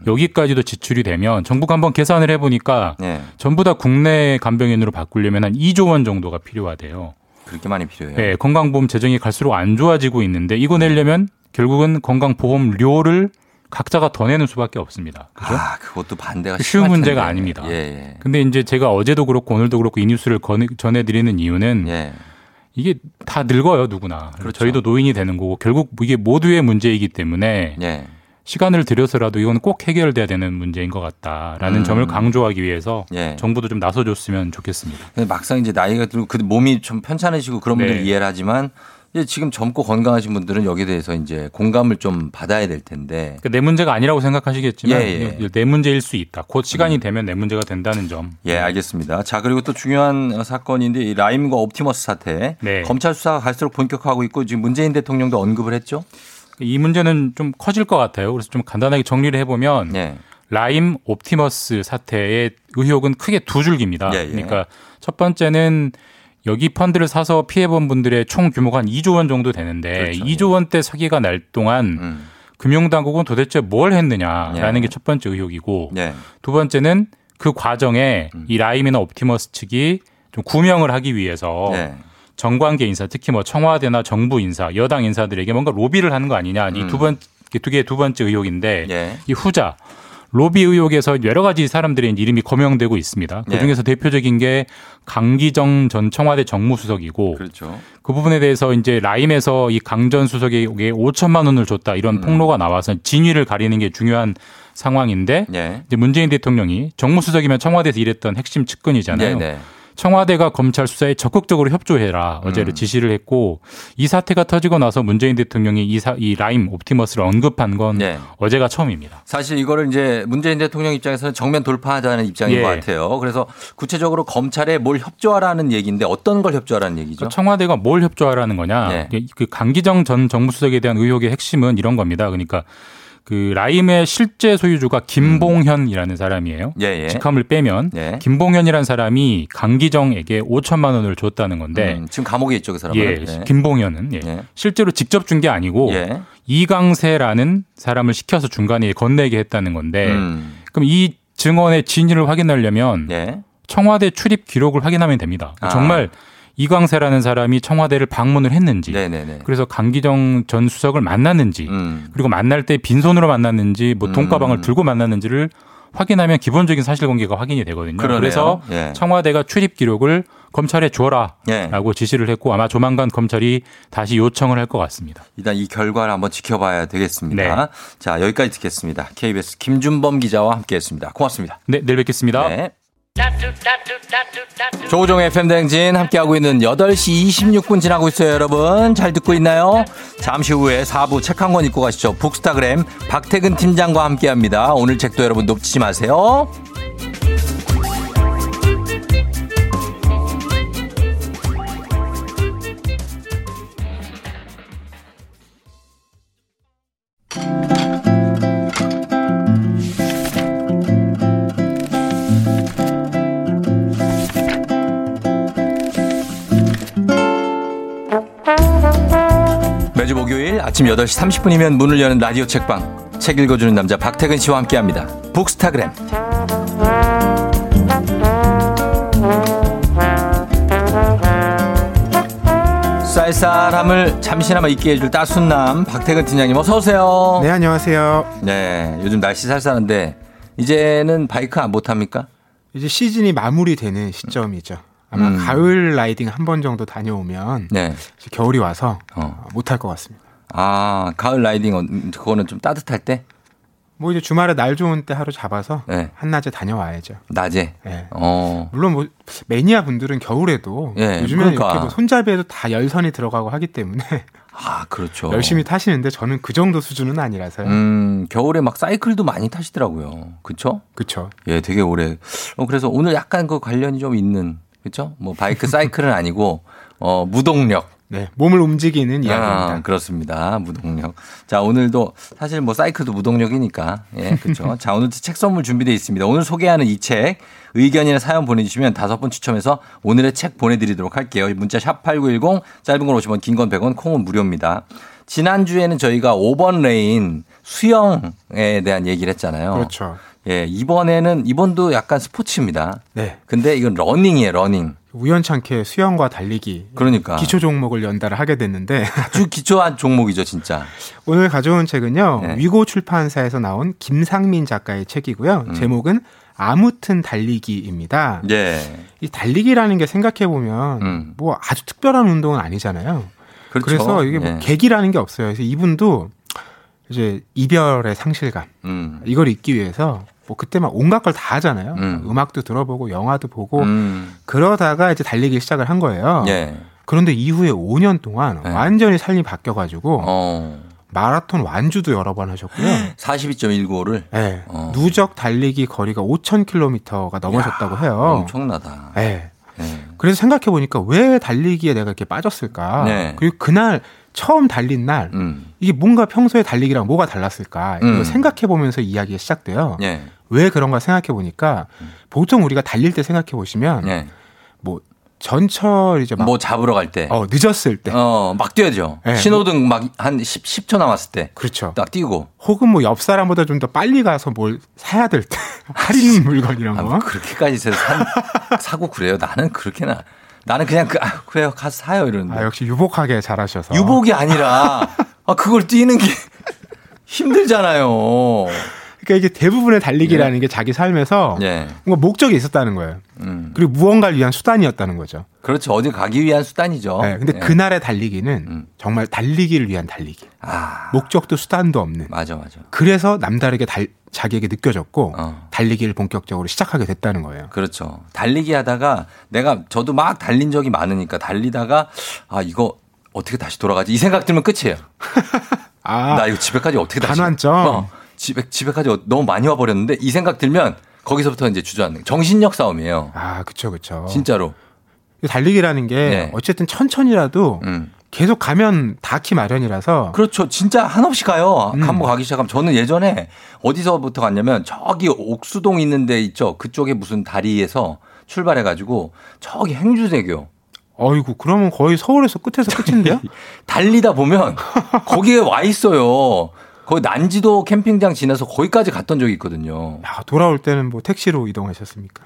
여기까지도 지출이 되면 정부가 한번 계산을 해보니까 예. 전부 다 국내 간병인으로 바꾸려면 한 2조 원 정도가 필요하대요. 그렇게 많이 필요해요. 네, 건강보험 재정이 갈수록 안 좋아지고 있는데 이거 내려면 결국은 건강보험료를 각자가 더 내는 수밖에 없습니다. 그죠? 아, 그것도 반대가 쉬운 문제가 텐데. 아닙니다. 예, 예. 근데 이제 제가 어제도 그렇고 오늘도 그렇고 이 뉴스를 건- 전해드리는 이유는 예. 이게 다 늙어요 누구나. 그렇죠. 저희도 노인이 되는 거고 결국 이게 모두의 문제이기 때문에 예. 시간을 들여서라도 이건 꼭 해결돼야 되는 문제인 것 같다라는 음. 점을 강조하기 위해서 예. 정부도 좀 나서줬으면 좋겠습니다. 근데 막상 이제 나이가 들고 그 몸이 좀 편찮으시고 그런 분들 네. 이해를 하지만 이제 지금 젊고 건강하신 분들은 여기에 대해서 이제 공감을 좀 받아야 될 텐데. 그러니까 내 문제가 아니라고 생각하시겠지만 예, 예. 내 문제일 수 있다. 곧 시간이 되면 내 문제가 된다는 점. 예, 알겠습니다. 자, 그리고 또 중요한 사건인데 이 라임과 옵티머스 사태. 네. 검찰 수사가 갈수록 본격화하고 있고 지금 문재인 대통령도 언급을 했죠. 이 문제는 좀 커질 것 같아요. 그래서 좀 간단하게 정리를 해보면 예. 라임 옵티머스 사태의 의혹은 크게 두 줄기입니다. 예, 예. 그러니까 첫 번째는 여기 펀드를 사서 피해본 분들의 총 규모가 한 2조 원 정도 되는데 그렇죠. 2조 원대 사기가 날 동안 음. 금융당국은 도대체 뭘 했느냐라는 예. 게첫 번째 의혹이고 예. 두 번째는 그 과정에 음. 이 라임이나 옵티머스 측이 좀 구명을 하기 위해서 예. 정관계 인사, 특히 뭐 청와대나 정부 인사, 여당 인사들에게 뭔가 로비를 하는 거 아니냐. 이 두 번, 두 개 두 번째 의혹인데 음. 예. 이 후자 로비 의혹에서 여러 가지 사람들의 이름이 거명되고 있습니다. 그 예. 중에서 대표적인 게 강기정 전 청와대 정무수석이고 그렇죠. 그 부분에 대해서 이제 라임에서 이 강 전 수석에게 5천만 원을 줬다 이런 폭로가 나와서 진위를 가리는 게 중요한 상황인데 예. 이제 문재인 대통령이 정무수석이면 청와대에서 일했던 핵심 측근이잖아요. 네, 네. 청와대가 검찰 수사에 적극적으로 협조해라 어제를 음. 지시를 했고 이 사태가 터지고 나서 문재인 대통령이 이, 사, 이 라임 옵티머스를 언급한 건 네. 어제가 처음입니다. 사실 이거를 이제 문재인 대통령 입장에서는 정면 돌파하자는 입장인 예. 것 같아요. 그래서 구체적으로 검찰에 뭘 협조하라는 얘기인데 어떤 걸 협조하라는 얘기죠? 그러니까 청와대가 뭘 협조하라는 거냐? 네. 그 강기정 전 정무수석에 대한 의혹의 핵심은 이런 겁니다. 그러니까 그 라임의 실제 소유주가 김봉현이라는 사람이에요. 예, 예. 직함을 빼면 예. 김봉현이라는 사람이 강기정에게 5천만 원을 줬다는 건데 음, 지금 감옥에 있죠, 그 사람은. 예, 김봉현은 예. 실제로 직접 준 게 아니고 예. 이강세라는 사람을 시켜서 중간에 건네게 했다는 건데 음. 그럼 이 증언의 진위를 확인하려면 예. 청와대 출입 기록을 확인하면 됩니다. 아. 정말 이광세라는 사람이 청와대를 방문을 했는지 네네네. 그래서 강기정 전 수석을 만났는지 음. 그리고 만날 때 빈손으로 만났는지 뭐 돈가방을 음. 들고 만났는지를 확인하면 기본적인 사실관계가 확인이 되거든요. 그러네요. 그래서 예. 청와대가 출입 기록을 검찰에 줘라라고 예. 지시를 했고 아마 조만간 검찰이 다시 요청을 할 것 같습니다. 일단 이 결과를 한번 지켜봐야 되겠습니다. 네. 자, 여기까지 듣겠습니다. KBS 김준범 기자와 함께 했습니다. 고맙습니다. 네, 내일 뵙겠습니다. 네. 조우종의 FM대행진 함께하고 있는 8시 26분 지나고 있어요, 여러분. 잘 듣고 있나요? 잠시 후에 4부 책 한 권 읽고 가시죠. 북스타그램 박태근 팀장과 함께 합니다. 오늘 책도 여러분 놓치지 마세요. 매주 목요일 아침 8시 30분이면 문을 여는 라디오 책방. 책 읽어주는 남자 박태근 씨와 함께 합니다. 북스타그램. 쌀쌀함을 잠시나마 잊게 해줄 따순남 박태근 팀장님 어서 오세요. 네, 안녕하세요. 네, 요즘 날씨 쌀쌀한데 이제는 바이크 안 못 합니까? 이제 시즌이 마무리되는 시점이죠. 아마 음. 가을 라이딩 한 번 정도 다녀오면 네. 이제 겨울이 와서 어. 못할 것 같습니다. 아, 가을 라이딩 어, 그거는 좀 따뜻할 때? 뭐 이제 주말에 날 좋은 때 하루 잡아서 네. 한낮에 다녀와야죠. 낮에. 네. 어. 물론 뭐 매니아 분들은 겨울에도 예, 요즘에 그러니까. 이렇게 뭐 손잡이에도 다 열선이 들어가고 하기 때문에 아, 그렇죠. 열심히 타시는데 저는 그 정도 수준은 아니라서요. 음, 겨울에 막 사이클도 많이 타시더라고요. 그쵸? 그쵸. 예, 되게 오래. 어, 그래서 오늘 약간 그 관련이 좀 있는, 그쵸? 뭐 바이크 사이클은 아니고, 어, 무동력. 네, 몸을 움직이는 이야기입니다. 아, 그렇습니다. 무동력. 자, 오늘도 사실 뭐 사이클도 무동력이니까. 예, 그렇죠. 자, 오늘도 책 선물 준비되어 있습니다. 오늘 소개하는 이 책 의견이나 사연 보내주시면 다섯 분 추첨해서 오늘의 책 보내드리도록 할게요. 문자 샵 8910 짧은 건 50원, 긴 건 100원, 콩은 무료입니다. 지난주에는 저희가 5번 레인 수영에 대한 얘기를 했잖아요. 그렇죠. 예, 이번에는, 이번도 약간 스포츠입니다. 네. 근데 이건 러닝이에요, 러닝. 우연찮게 수영과 달리기 그러니까. 기초 종목을 연달아 하게 됐는데 아주 기초한 종목이죠, 진짜. 오늘 가져온 책은요 네. 위고 출판사에서 나온 김상민 작가의 책이고요 음. 제목은 아무튼 달리기입니다. 예. 이 달리기라는 게 생각해 보면 뭐 아주 특별한 운동은 아니잖아요. 음. 그렇죠. 그래서 이게 뭐 예. 계기라는 게 없어요. 그래서 이분도 이제 이별의 상실감 음. 이걸 잊기 위해서 뭐 그때 막 온갖 걸 다 하잖아요. 음. 음. 악도 들어보고 영화도 보고 음. 그러다가 이제 달리기 시작을 한 거예요. 예. 그런데 이후에 5년 동안 완전히 삶이 바뀌어가지고 어. 마라톤 완주도 여러 번 하셨고요. 42.195를. 네. 어. 누적 달리기 거리가 5,000km가 넘어졌다고 해요. 엄청나다. 네. 네. 그래서 생각해 보니까 왜 달리기에 내가 이렇게 빠졌을까? 네. 그리고 그날 처음 달린 날 음. 이게 뭔가 평소에 달리기랑 뭐가 달랐을까? 이거 음. 생각해 보면서 이야기가 시작돼요. 예. 왜 그런가 생각해 보니까 보통 우리가 달릴 때 생각해 보시면 예. 뭐 전철 이제 막뭐 잡으러 갈 때. 어, 늦었을 때 어, 막 뛰어야죠. 네. 신호등 막한 10, 10초 남았을 때. 그렇죠. 딱 뛰고. 혹은 뭐 옆 사람보다 좀 더 빨리 가서 뭘 사야 될 때 할인 물건 이런 아, 거. 뭐 그렇게까지 산, 사고 그래요. 나는 그렇게나. 나는 그냥 그, 아, 그래요. 가서 사요. 이러는데. 아, 역시 유복하게 잘하셔서. 유복이 아니라, 아, 그걸 뛰는 게 힘들잖아요. 그러니까 이게 대부분의 달리기라는 게 자기 삶에서 예. 뭔가 목적이 있었다는 거예요. 음. 그리고 무언가를 위한 수단이었다는 거죠. 그렇죠. 어디 가기 위한 수단이죠. 네, 근데 예. 그날의 달리기는 음. 정말 달리기를 위한 달리기. 아, 목적도 수단도 없는. 맞아, 맞아. 그래서 남다르게 달, 자기에게 느껴졌고 어. 달리기를 본격적으로 시작하게 됐다는 거예요. 그렇죠. 달리기 하다가 내가 저도 막 달린 적이 많으니까 달리다가 아, 이거 어떻게 다시 돌아가지? 이 생각 들면 끝이에요. 아, 나 이거 집에까지 어떻게 다시 반환점. 어, 집에 집에까지 어- 너무 많이 와 버렸는데 이 생각 들면 거기서부터 이제 주저앉는 정신력 싸움이에요. 아, 그쵸, 그쵸. 진짜로. 달리기라는 게 네. 어쨌든 천천히라도 음. 계속 가면 닿기 마련이라서 그렇죠. 진짜 한없이 가요. 음. 한번 가기 시작하면 저는 예전에 어디서부터 갔냐면 저기 옥수동 있는 데 있죠. 그쪽에 무슨 다리에서 출발해 가지고 저기 행주대교 어이구, 그러면 거의 서울에서 끝에서 끝인데요? 달리다 보면 거기에 와 있어요. 거기 난지도 캠핑장 지나서 거기까지 갔던 적이 있거든요. 야, 돌아올 때는 뭐 택시로 이동하셨습니까?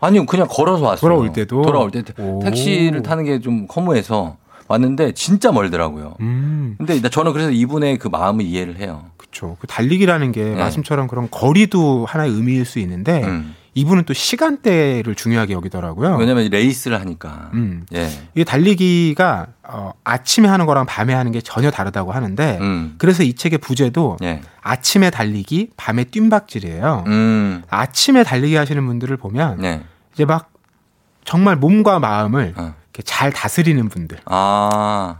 아니요, 그냥 걸어서 왔어요. 돌아올 때도? 돌아올 때 오. 택시를 타는 게 좀 허무해서 왔는데 진짜 멀더라고요. 음, 근데 저는 그래서 이분의 그 마음을 이해를 해요. 그쵸. 그 달리기라는 게 말씀처럼 그런 거리도 하나의 의미일 수 있는데 네. 음. 이분은 또 시간대를 중요하게 여기더라고요. 왜냐면 레이스를 하니까. 음. 예. 이게 달리기가 어, 아침에 하는 거랑 밤에 하는 게 전혀 다르다고 하는데 음. 그래서 이 책의 부제도 예. 아침에 달리기, 밤에 뜀박질이에요. 음. 아침에 달리기 하시는 분들을 보면 예. 이제 막 정말 몸과 마음을 어. 잘 다스리는 분들, 아,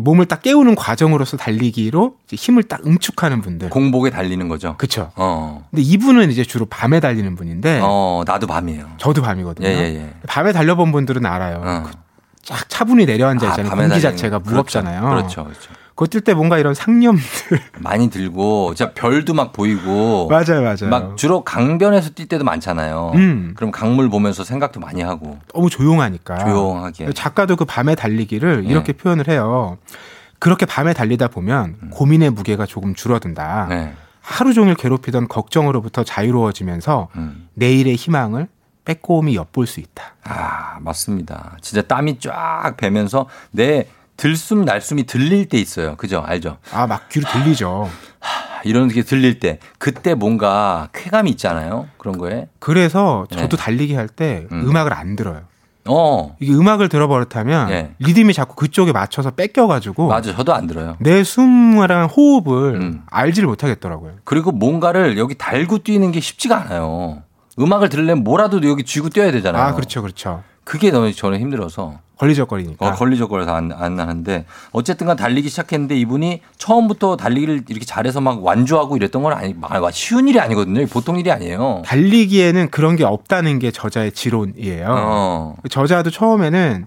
몸을 딱 깨우는 과정으로서 달리기로 힘을 딱 응축하는 분들. 공복에 달리는 거죠. 그쵸. 어. 근데 이분은 이제 주로 밤에 달리는 분인데 어, 나도 밤이에요. 저도 밤이거든요. 예, 예, 예. 밤에 달려본 분들은 알아요. 어. 그 쫙 차분히 내려앉아 아, 있잖아요. 밤에 공기 자체가 거. 무겁잖아요. 그렇죠. 그렇죠. 뛸때 뭔가 이런 상념들. 많이 들고, 진짜 별도 막 보이고. 맞아요, 맞아요. 막 주로 강변에서 뛸 때도 많잖아요. 음. 그럼 강물 보면서 생각도 많이 하고. 너무 조용하니까. 조용하게. 작가도 그 밤에 달리기를 네. 이렇게 표현을 해요. 그렇게 밤에 달리다 보면 고민의 무게가 조금 줄어든다. 음. 네. 하루 종일 괴롭히던 걱정으로부터 자유로워지면서 음. 내일의 희망을 빼꼼히 엿볼 수 있다. 아, 맞습니다. 진짜 땀이 쫙 배면서 내 들숨 날숨이 들릴 때 있어요. 그죠? 알죠? 아, 막 귀로 들리죠. 이런 게 들릴 때 그때 뭔가 쾌감이 있잖아요. 그런 거에. 그래서 저도 네. 달리기 할때 음. 음. 악을안 들어요. 어. 이게 음악을 들어버릇하면 예. 리듬이 자꾸 그쪽에 맞춰서 뺏겨가지고 맞아. 저도 안 들어요. 내 숨이랑 호흡을 음. 알지를 못하겠더라고요. 그리고 뭔가를 여기 달고 뛰는 게 쉽지가 않아요. 음악을 들으려면 뭐라도 여기 쥐고 뛰어야 되잖아요. 아, 그렇죠, 그렇죠. 그게 너무 저는 힘들어서 걸리적거리니까. 어, 걸리적거려서 안, 안 하는데 어쨌든 간 달리기 시작했는데 이분이 처음부터 달리기를 이렇게 잘해서 막 완주하고 이랬던 건 아니, 막 쉬운 일이 아니거든요. 보통 일이 아니에요. 달리기에는 그런 게 없다는 게 저자의 지론이에요. 어. 저자도 처음에는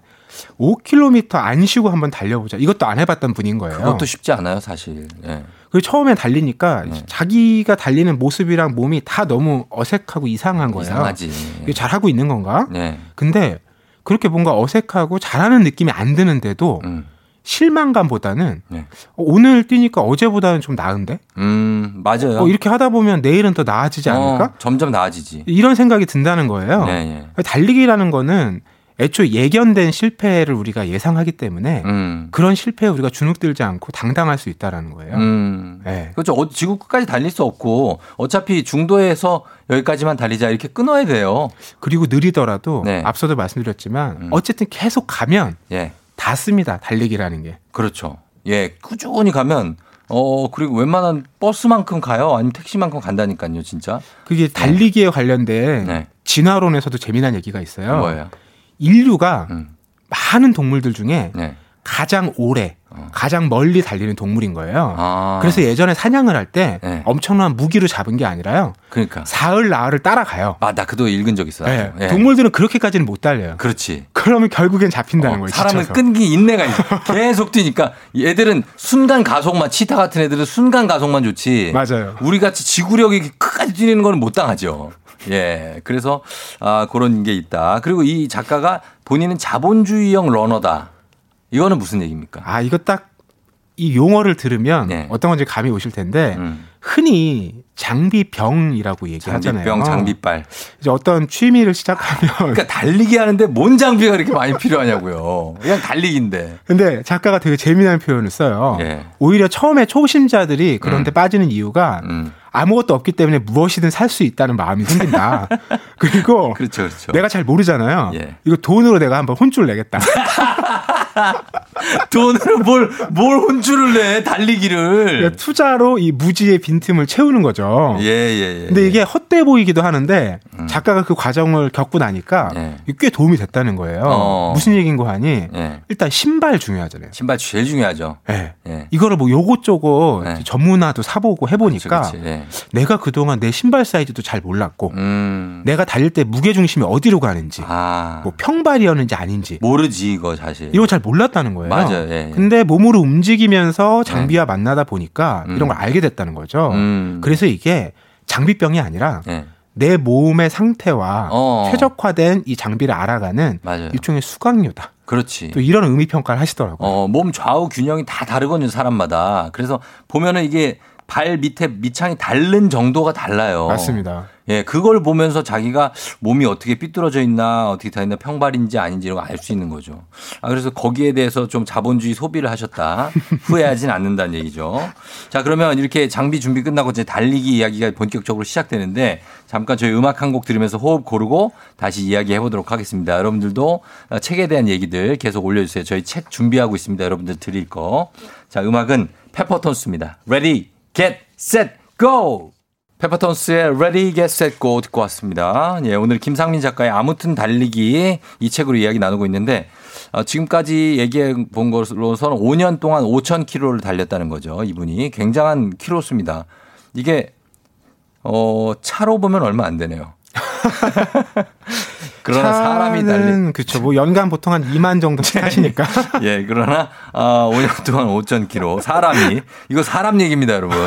5km 안 쉬고 한번 달려보자. 이것도 안 해봤던 분인 거예요. 그것도 쉽지 않아요, 사실. 예. 그 처음에 달리니까 네. 자기가 달리는 모습이랑 몸이 다 너무 어색하고 이상한 거예요. 이상하지. 이게 잘하고 있는 건가? 네. 근데 그렇게 뭔가 어색하고 잘하는 느낌이 안 드는데도 음. 실망감보다는 네. 어, 오늘 뛰니까 어제보다는 좀 나은데? 음, 맞아요. 어, 이렇게 하다 보면 내일은 더 나아지지 않을까? 어, 점점 나아지지. 이런 생각이 든다는 거예요. 네, 예. 달리기라는 거는 애초에 예견된 실패를 우리가 예상하기 때문에 음. 그런 실패에 우리가 주눅들지 않고 당당할 수 있다라는 거예요. 음. 네. 그렇죠. 어, 지구 끝까지 달릴 수 없고 어차피 중도에서 여기까지만 달리자 이렇게 끊어야 돼요. 그리고 느리더라도 네. 앞서도 말씀드렸지만 음. 어쨌든 계속 가면 예. 닿습니다. 달리기라는 게. 그렇죠. 예. 꾸준히 가면 어, 그리고 웬만한 버스만큼 가요? 아니면 택시만큼 간다니까요, 진짜. 그게 달리기에 관련된 네. 진화론에서도 재미난 얘기가 있어요. 뭐예요? 인류가 음. 많은 동물들 중에 네. 가장 오래, 어. 가장 멀리 달리는 동물인 거예요. 아. 그래서 예전에 사냥을 할때 네. 엄청난 무기로 잡은 게 아니라요. 그러니까. 사흘 나흘을 따라가요. 아, 나 그도 읽은 적 있어요. 네. 예. 동물들은 그렇게까지는 못 달려요. 그렇지. 그러면 결국엔 잡힌다는 어, 거예요. 사람은 지쳐서. 끈기 인내가 있어. 계속 뛰니까 얘들은 순간 가속만 치타 같은 애들은 순간 가속만 좋지. 맞아요. 우리 같이 지구력이 끝까지 뛰는 거는 못 당하죠. 예. 그래서 아 그런 게 있다. 그리고 이 작가가 본인은 자본주의형 러너다. 이거는 무슨 얘기입니까? 아, 이거 딱 이 용어를 들으면 네. 어떤 건지 감이 오실 텐데 음. 흔히 장비병이라고 얘기하잖아요. 장비병, 장비빨. 이제 어떤 취미를 시작하면 그러니까 달리기 하는데 뭔 장비가 그렇게 많이 필요하냐고요. 그냥 달리기인데. 근데 작가가 되게 재미난 표현을 써요. 예. 오히려 처음에 초심자들이 그런 데 음. 빠지는 이유가 음. 아무것도 없기 때문에 무엇이든 살 수 있다는 마음이 생긴다. 그리고 그렇죠, 그렇죠. 내가 잘 모르잖아요. 예. 이거 돈으로 내가 한번 혼쭐 내겠다. 돈으로 뭘, 뭘 혼쭐을 내, 달리기를. 그러니까 투자로 이 무지의 빈틈을 채우는 거죠. 예, 예, 예. 근데 이게 헛돼 보이기도 하는데 작가가 그 과정을 겪고 나니까 예. 꽤 도움이 됐다는 거예요. 어. 무슨 얘기인고 하니 예. 일단 신발 중요하잖아요. 신발 제일 중요하죠. 예. 예. 이거를 뭐 요것저것 네. 전문화도 사보고 해보니까 그치, 그치. 예. 내가 그동안 내 신발 사이즈도 잘 몰랐고 음. 내가 달릴 때 무게 중심이 어디로 가는지 아. 뭐 평발이었는지 아닌지 모르지, 이거 사실. 이거 잘 몰랐다는 거예요. 맞아요. 예, 예. 근데 몸으로 움직이면서 장비와 만나다 보니까 음. 이런 걸 알게 됐다는 거죠. 음. 그래서 이게 장비병이 아니라 예. 내 몸의 상태와 어. 최적화된 이 장비를 알아가는 맞아요. 일종의 수강료다. 그렇지. 또 이런 의미 평가를 하시더라고요. 어, 몸 좌우 균형이 다 다르거든요, 사람마다. 그래서 보면은 이게 발 밑에 밑창이 닳는 정도가 달라요. 맞습니다. 예, 그걸 보면서 자기가 몸이 어떻게 삐뚤어져 있나, 어떻게 다 있나, 평발인지 아닌지 이런 거알수 있는 거죠. 아, 그래서 거기에 대해서 좀 자본주의 소비를 하셨다. 후회하진 않는다는 얘기죠. 자, 그러면 이렇게 장비 준비 끝나고 이제 달리기 이야기가 본격적으로 시작되는데 잠깐 저희 음악 한 곡 들으면서 호흡 고르고 다시 이야기 해보도록 하겠습니다. 여러분들도 책에 대한 얘기들 계속 올려주세요. 저희 책 준비하고 있습니다. 여러분들 드릴 거. 자, 음악은 페퍼톤스입니다. Ready, get, set, go! 페퍼톤스의 Ready, Get, Set, Go 듣고 왔습니다. 예, 오늘 김상민 작가의 아무튼 달리기 이 책으로 이야기 나누고 있는데 어, 지금까지 얘기해 본 것으로서는 5년 동안 5천 킬로를 달렸다는 거죠. 이분이 굉장한 킬로수입니다. 이게 어, 차로 보면 얼마 안 되네요. 그러나 사람이 달린 그렇죠. 뭐 연간 보통 한 2만 정도씩 하시니까. 예, 그러나 아, 5년 동안 5천 킬로 사람이 이거 사람 얘기입니다, 여러분.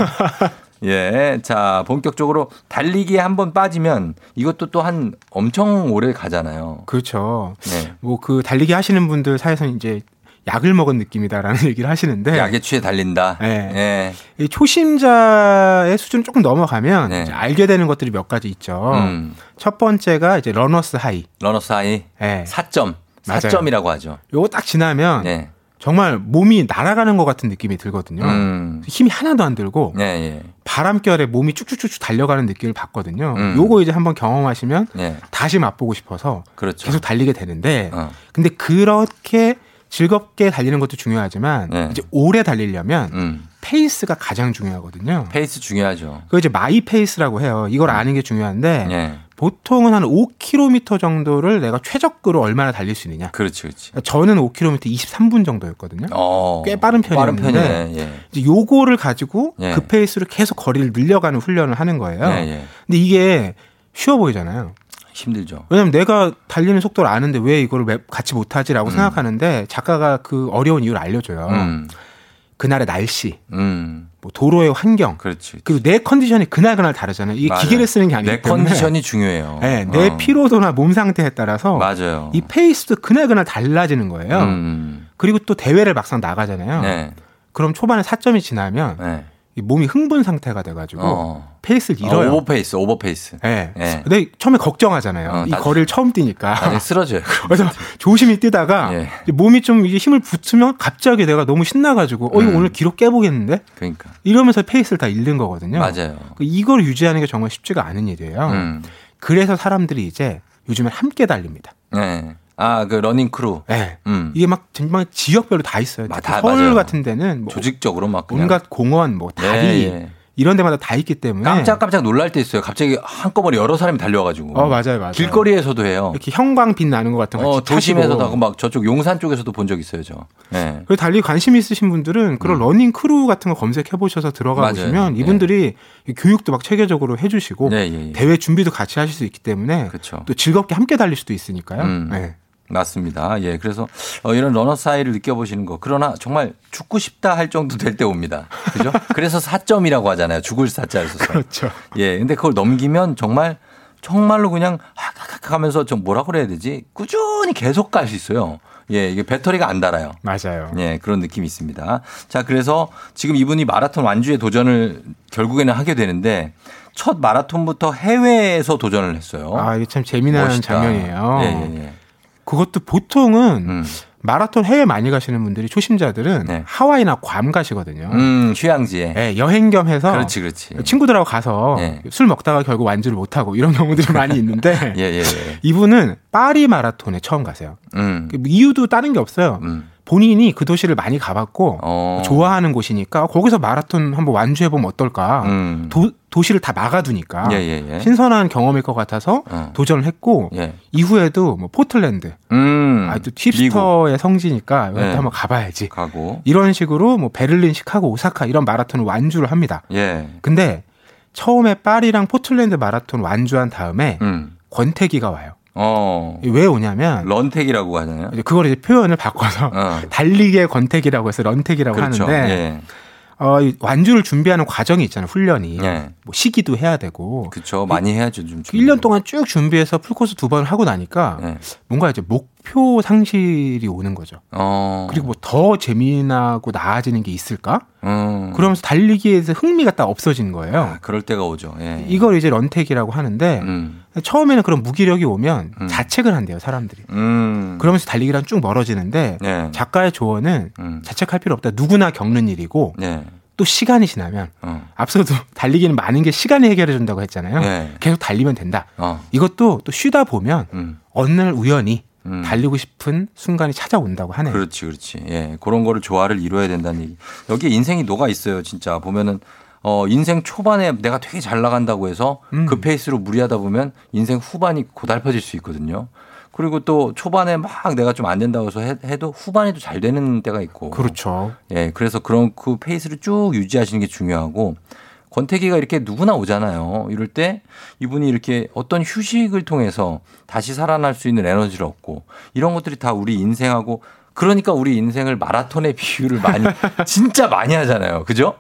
예, 자 본격적으로 달리기에 한번 빠지면 이것도 또 한 엄청 오래 가잖아요. 그렇죠. 네. 뭐그 달리기 하시는 분들 사이에서는 이제 약을 먹은 느낌이다라는 얘기를 하시는데 약에 취해 달린다. 네. 예. 이 초심자의 수준 조금 넘어가면 네. 알게 되는 것들이 몇 가지 있죠. 음. 첫 번째가 이제 runner's high. runner's high 네. 사점. 맞아요. 사점이라고 하죠. 요거 딱 지나면 네. 정말 몸이 날아가는 것 같은 느낌이 들거든요. 음. 힘이 하나도 안 들고 예, 예. 바람결에 몸이 쭉쭉쭉쭉 달려가는 느낌을 받거든요. 음. 요거 이제 한번 경험하시면 예. 다시 맛보고 싶어서 그렇죠. 계속 달리게 되는데 어. 근데 그렇게 즐겁게 달리는 것도 중요하지만 네. 이제 오래 달리려면 음. 페이스가 가장 중요하거든요. 페이스 중요하죠. 그 이제 my pace라고 해요. 이걸 아는 게 중요한데 예. 보통은 한 5km 정도를 내가 최적으로 얼마나 달릴 수 있느냐. 그렇지, 그렇지. 저는 5km 23분 정도였거든요. 어. 꽤 빠른 빠른 편이었는데 편이네. 예. 이제 요거를 가지고 예. 그 페이스로 계속 거리를 늘려가는 훈련을 하는 거예요. 예, 예. 근데 이게 쉬워 보이잖아요. 힘들죠. 왜냐면 내가 달리는 속도를 아는데 왜 이거를 매- 같이 못하지라고 생각하는데 작가가 그 어려운 이유를 알려줘요. 음. 그날의 날씨, 음. 뭐 도로의 환경, 그렇지. 그리고 내 컨디션이 그날 그날 다르잖아요. 이게 맞아요. 기계를 쓰는 게 아니기 내 때문에 컨디션이 중요해요. 네, 내 어. 피로도나 몸 상태에 따라서 맞아요. 이 페이스도 그날 그날 달라지는 거예요. 음. 그리고 또 대회를 막상 나가잖아요. 네. 그럼 초반에 사점이 지나면 네. 이 몸이 흥분 상태가 돼가지고 어. 페이스를 어, 잃어요. 오버페이스, 오버페이스. 네. 예. 근데 처음에 걱정하잖아요. 어, 이 나- 거리를 처음 뛰니까. 나중에 쓰러져요. 그래서 조심히 뛰다가 예. 몸이 좀 이게 힘을 붙으면 갑자기 내가 너무 신나가지고 어 이거 음. 오늘 기록 깨보겠는데 그러니까. 이러면서 페이스를 다 잃는 거거든요. 맞아요. 이걸 유지하는 게 정말 쉽지가 않은 일이에요. 음. 그래서 사람들이 이제 요즘엔 함께 달립니다. 네. 아, 그 running crew. 네. 음. 이게 막 정말 지역별로 다 있어요. 마- 특히 다 서울 맞아요. 같은 데는 뭐 조직적으로 막 그냥 온갖 공원, 뭐 다리 예, 예. 이런 데마다 다 있기 때문에 깜짝깜짝 놀랄 때 있어요. 갑자기 한꺼번에 여러 사람이 달려와가지고. 어 맞아요, 맞아요. 길거리에서도 해요. 이렇게 형광빛 나는 것 같은 거 어, 도심에서도. 하고 막 저쪽 용산 쪽에서도 본 적 있어요, 저. 네. 그리고 달리기 관심 있으신 분들은 그런 running crew 같은 거 검색해 보셔서 들어가 음. 맞아요. 보시면 이분들이 교육도 막 체계적으로 해주시고 네, 예, 예. 대회 준비도 같이 하실 수 있기 때문에 그렇죠. 또 즐겁게 함께 달릴 수도 있으니까요. 음. 네. 맞습니다. 예. 그래서 어, 이런 러너 사이를 느껴보시는 거. 그러나 정말 죽고 싶다 할 정도 될 때 옵니다. 그죠? 그래서 4점이라고 하잖아요. 죽을 사자를 써서. 그렇죠. 예. 근데 그걸 넘기면 정말 정말로 그냥 하카카 하면서 좀 뭐라 그래야 되지? 꾸준히 계속 갈 수 있어요. 예, 이게 배터리가 안 달아요. 맞아요. 예, 그런 느낌이 있습니다. 자, 그래서 지금 이분이 마라톤 완주에 도전을 결국에는 하게 되는데 첫 마라톤부터 해외에서 도전을 했어요. 아 이게 참 재미난 멋있다. 장면이에요. 예, 예, 예. 그것도 보통은 음. 마라톤 해외 많이 가시는 분들이 초심자들은 하와이나 guam 가시거든요. 네. 음, 휴양지에. 예, 여행 겸 해서 그렇지, 그렇지. 친구들하고 가서 예. 술 먹다가 결국 완주를 못 하고 이런 경우들이 많이 있는데 예, 예, 예. 이분은 파리 마라톤에 처음 가세요. 음. 그 이유도 다른 게 없어요. 본인이 그 도시를 많이 가봤고 어. 좋아하는 곳이니까 거기서 마라톤 한번 완주해 보면 어떨까. 음. 도, 도시를 다 막아두니까 예, 예, 예. 신선한 경험일 것 같아서 어. 도전을 했고 예. 이후에도 뭐 포틀랜드, 음. 아, 또 힙스터의 성지니까 네. 한번 가봐야지. 가고. 이런 식으로 뭐 베를린, 시카고, 오사카 이런 마라톤을 완주를 합니다. 예. 근데 처음에 파리랑 포틀랜드 마라톤 완주한 다음에 음. 권태기가 와요. 어. 왜 오냐면 런태기라고 하잖아요. 이제 그걸 이제 표현을 바꿔서 어. 달리기의 권태기라고 해서 런태기라고 그렇죠. 하는데 예. 어, 이 완주를 준비하는 과정이 있잖아요. 훈련이. 예. 뭐 식이도 해야 되고. 그렇죠. 많이 해야죠, 좀. 1년 동안 쭉 준비해서 풀코스 두 번 하고 나니까 예. 뭔가 이제 목표 상실이 오는 거죠. 어. 그리고 뭐 더 재미나고 나아지는 게 있을까? 음. 그러면서 달리기에서 흥미가 딱 없어지는 거예요. 아, 그럴 때가 오죠. 예. 이걸 이제 런태기라고 하는데 음. 처음에는 그런 무기력이 오면 음. 자책을 한대요 사람들이. 음. 그러면서 달리기랑 쭉 멀어지는데 예. 작가의 조언은 음. 자책할 필요 없다. 누구나 겪는 일이고 예. 또 시간이 지나면 어. 앞서도 달리기는 많은 게 시간이 해결해 준다고 했잖아요. 예. 계속 달리면 된다. 어. 이것도 또 쉬다 보면 음. 어느 날 우연히 음. 달리고 싶은 순간이 찾아온다고 하네요. 그렇지, 그렇지. 예. 그런 거를 조화를 이뤄야 된다는 얘기. 여기에 인생이 녹아 있어요, 진짜. 보면은 어, 인생 초반에 내가 되게 잘 나간다고 해서 음. 그 페이스로 무리하다 보면 인생 후반이 고달퍼질 수 있거든요. 그리고 또 초반에 막 내가 좀 안 된다고 해서 해- 해도 후반에도 잘 되는 때가 있고. 그렇죠. 예, 그래서 그런 그 페이스를 쭉 유지하시는 게 중요하고 권태기가 이렇게 누구나 오잖아요. 이럴 때 이분이 이렇게 어떤 휴식을 통해서 다시 살아날 수 있는 에너지를 얻고 이런 것들이 다 우리 인생하고 그러니까 우리 인생을 마라톤의 비유를 많이 진짜 많이 하잖아요. 그죠?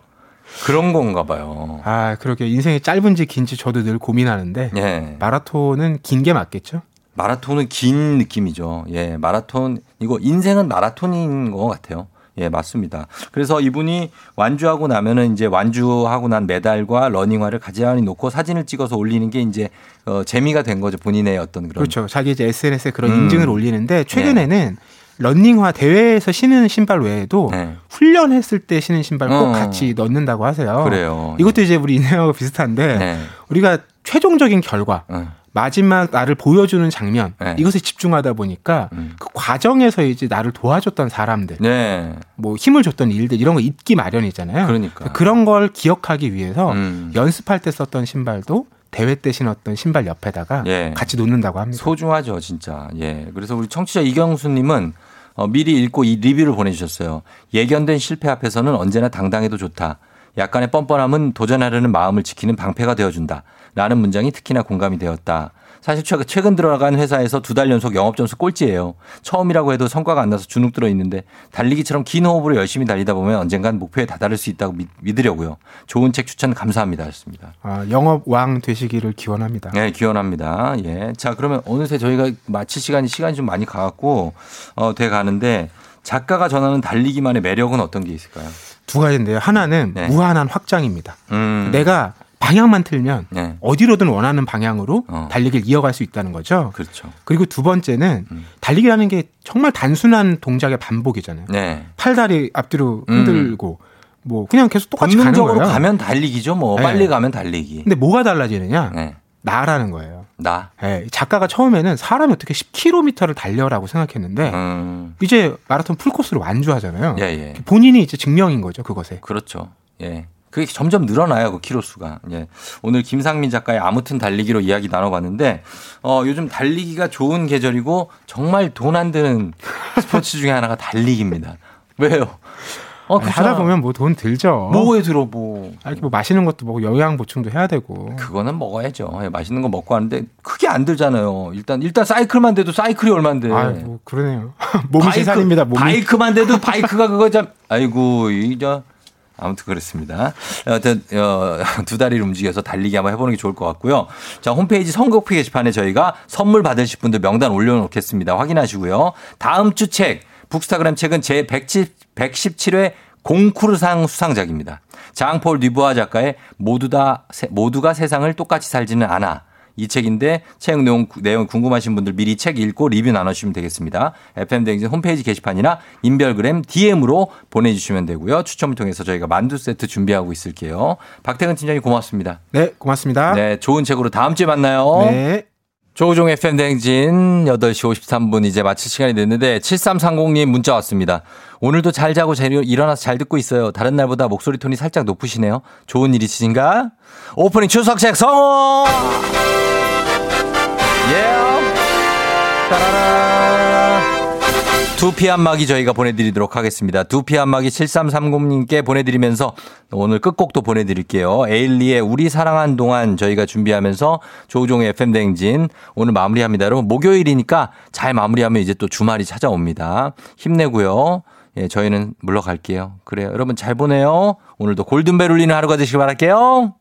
그런 건가 봐요. 아, 그렇게 인생이 짧은지 긴지 저도 늘 고민하는데 예. 마라톤은 긴 게 맞겠죠? 마라톤은 긴 느낌이죠. 예, 마라톤 이거 인생은 마라톤인 것 같아요. 예, 맞습니다. 그래서 이분이 완주하고 나면은 이제 완주하고 난 메달과 러닝화를 가지런히 놓고 사진을 찍어서 올리는 게 이제 어, 재미가 된 거죠. 본인의 어떤 그런 그렇죠. 자기 이제 SNS에 그런 음. 인증을 올리는데 최근에는 런닝화 대회에서 신는 신발 외에도 네. 훈련했을 때 신는 신발 꼭 어. 같이 넣는다고 하세요. 그래요. 이것도 이제 우리 인형하고 비슷한데 네. 우리가 최종적인 결과 어. 마지막 나를 보여주는 장면 네. 음. 이것에 집중하다 보니까 그 과정에서 이제 나를 도와줬던 사람들 네. 뭐 힘을 줬던 일들 이런 거 잊기 마련이잖아요. 그러니까. 음. 그런 걸 기억하기 위해서 연습할 때 썼던 신발도 대회 때 신었던 신발 옆에다가 예. 같이 놓는다고 합니다. 소중하죠, 진짜. 예. 그래서 우리 청취자 이경수님은 어, 미리 읽고 이 리뷰를 보내주셨어요. 예견된 실패 앞에서는 언제나 당당해도 좋다. 약간의 뻔뻔함은 도전하려는 마음을 지키는 방패가 되어준다. 라는 문장이 특히나 공감이 되었다. 사실 최- 최근 들어간 회사에서 두 달 연속 영업 점수 꼴찌예요. 처음이라고 해도 성과가 안 나서 주눅 들어 있는데 달리기처럼 긴 호흡으로 열심히 달리다 보면 언젠간 목표에 다다를 수 있다고 믿, 믿으려고요. 좋은 책 추천 감사합니다. 하셨습니다. 아, 영업 왕 되시기를 기원합니다. 네, 기원합니다. 예. 자, 그러면 어느새 저희가 마칠 시간이 시간이 좀 많이 가갖고 어, 돼 가는데 작가가 전하는 달리기만의 매력은 어떤 게 있을까요? 두 가지인데요. 하나는 네. 무한한 확장입니다. 음. 내가 방향만 틀면 네. 어디로든 원하는 방향으로 달리기를 이어갈 수 있다는 거죠. 그렇죠. 그리고 두 번째는 음. 달리기라는 게 정말 단순한 동작의 반복이잖아요. 네. 팔다리 앞뒤로 흔들고 뭐 그냥 계속 똑같이 가는 거예요. 가면 달리기죠. 뭐 네. 빨리 가면 달리기. 근데 뭐가 달라지느냐? 네. 나라는 거예요. 나. 예, 작가가 처음에는 사람이 어떻게 10km를 달려라고 생각했는데 음. 이제 마라톤 풀코스로 완주하잖아요. 예, 예. 본인이 이제 증명인 거죠, 그것에. 그렇죠. 예. 그게 점점 늘어나요, 그 키로수가. 예. 오늘 김상민 작가의 아무튼 달리기로 이야기 나눠봤는데, 어, 요즘 달리기가 좋은 계절이고, 정말 돈 안 드는 스포츠 중에 하나가 달리기입니다. 왜요? 어, 아니, 하다 보면 뭐 돈 들죠. 뭐에 들어, 뭐. 아, 이렇게 뭐 맛있는 것도 먹고 영양 보충도 해야 되고. 그거는 먹어야죠. 예, 맛있는 거 먹고 하는데, 크게 안 들잖아요. 일단, 일단 사이클만 돼도 사이클이 얼만데. 아, 뭐 그러네요. 몸이 세상입니다. 몸이. 바이크만 돼도 바이크가 그거 참, 아이고, 이, 저, 아무튼 그렇습니다. 여하튼, 어, 두 다리를 움직여서 달리기 한번 해보는 게 좋을 것 같고요. 자, 홈페이지 선곡표 게시판에 저희가 선물 받으실 분들 명단 올려놓겠습니다. 확인하시고요. 다음 주 책, 북스타그램 책은 제 110, 117회 공쿠르상 수상작입니다. 장폴 뉘부아 작가의 모두 다, 세- 모두가 세상을 똑같이 살지는 않아. 이 책인데 책 내용, 내용 궁금하신 분들 미리 책 읽고 리뷰 나눠주시면 되겠습니다. FM대행진 홈페이지 게시판이나 인별그램 DM으로 보내주시면 되고요. 추첨을 통해서 저희가 만두 세트 준비하고 있을게요. 박태근 팀장님 고맙습니다. 네, 고맙습니다. 네, 좋은 책으로 다음 주에 만나요. 네. 조우종 FM 대행진 8시 53분 이제 마칠 시간이 됐는데 7330님 문자 왔습니다. 오늘도 잘 자고 잘 일어나서 잘 듣고 있어요. 다른 날보다 목소리 톤이 살짝 높으시네요. 좋은 일 있으신가? 오프닝 추석책 성공! 예! 따라라! 두피 한마기 저희가 보내드리도록 하겠습니다. 두피 한마기 7330님께 보내드리면서 오늘 끝곡도 보내드릴게요. 에일리의 우리 사랑한 동안 저희가 준비하면서 조우종의 FM대행진 오늘 마무리합니다. 여러분 목요일이니까 잘 마무리하면 이제 또 주말이 찾아옵니다. 힘내고요. 예, 저희는 물러갈게요. 그래요. 여러분 잘 보내요. 오늘도 골든벨 울리는 하루가 되시길 바랄게요.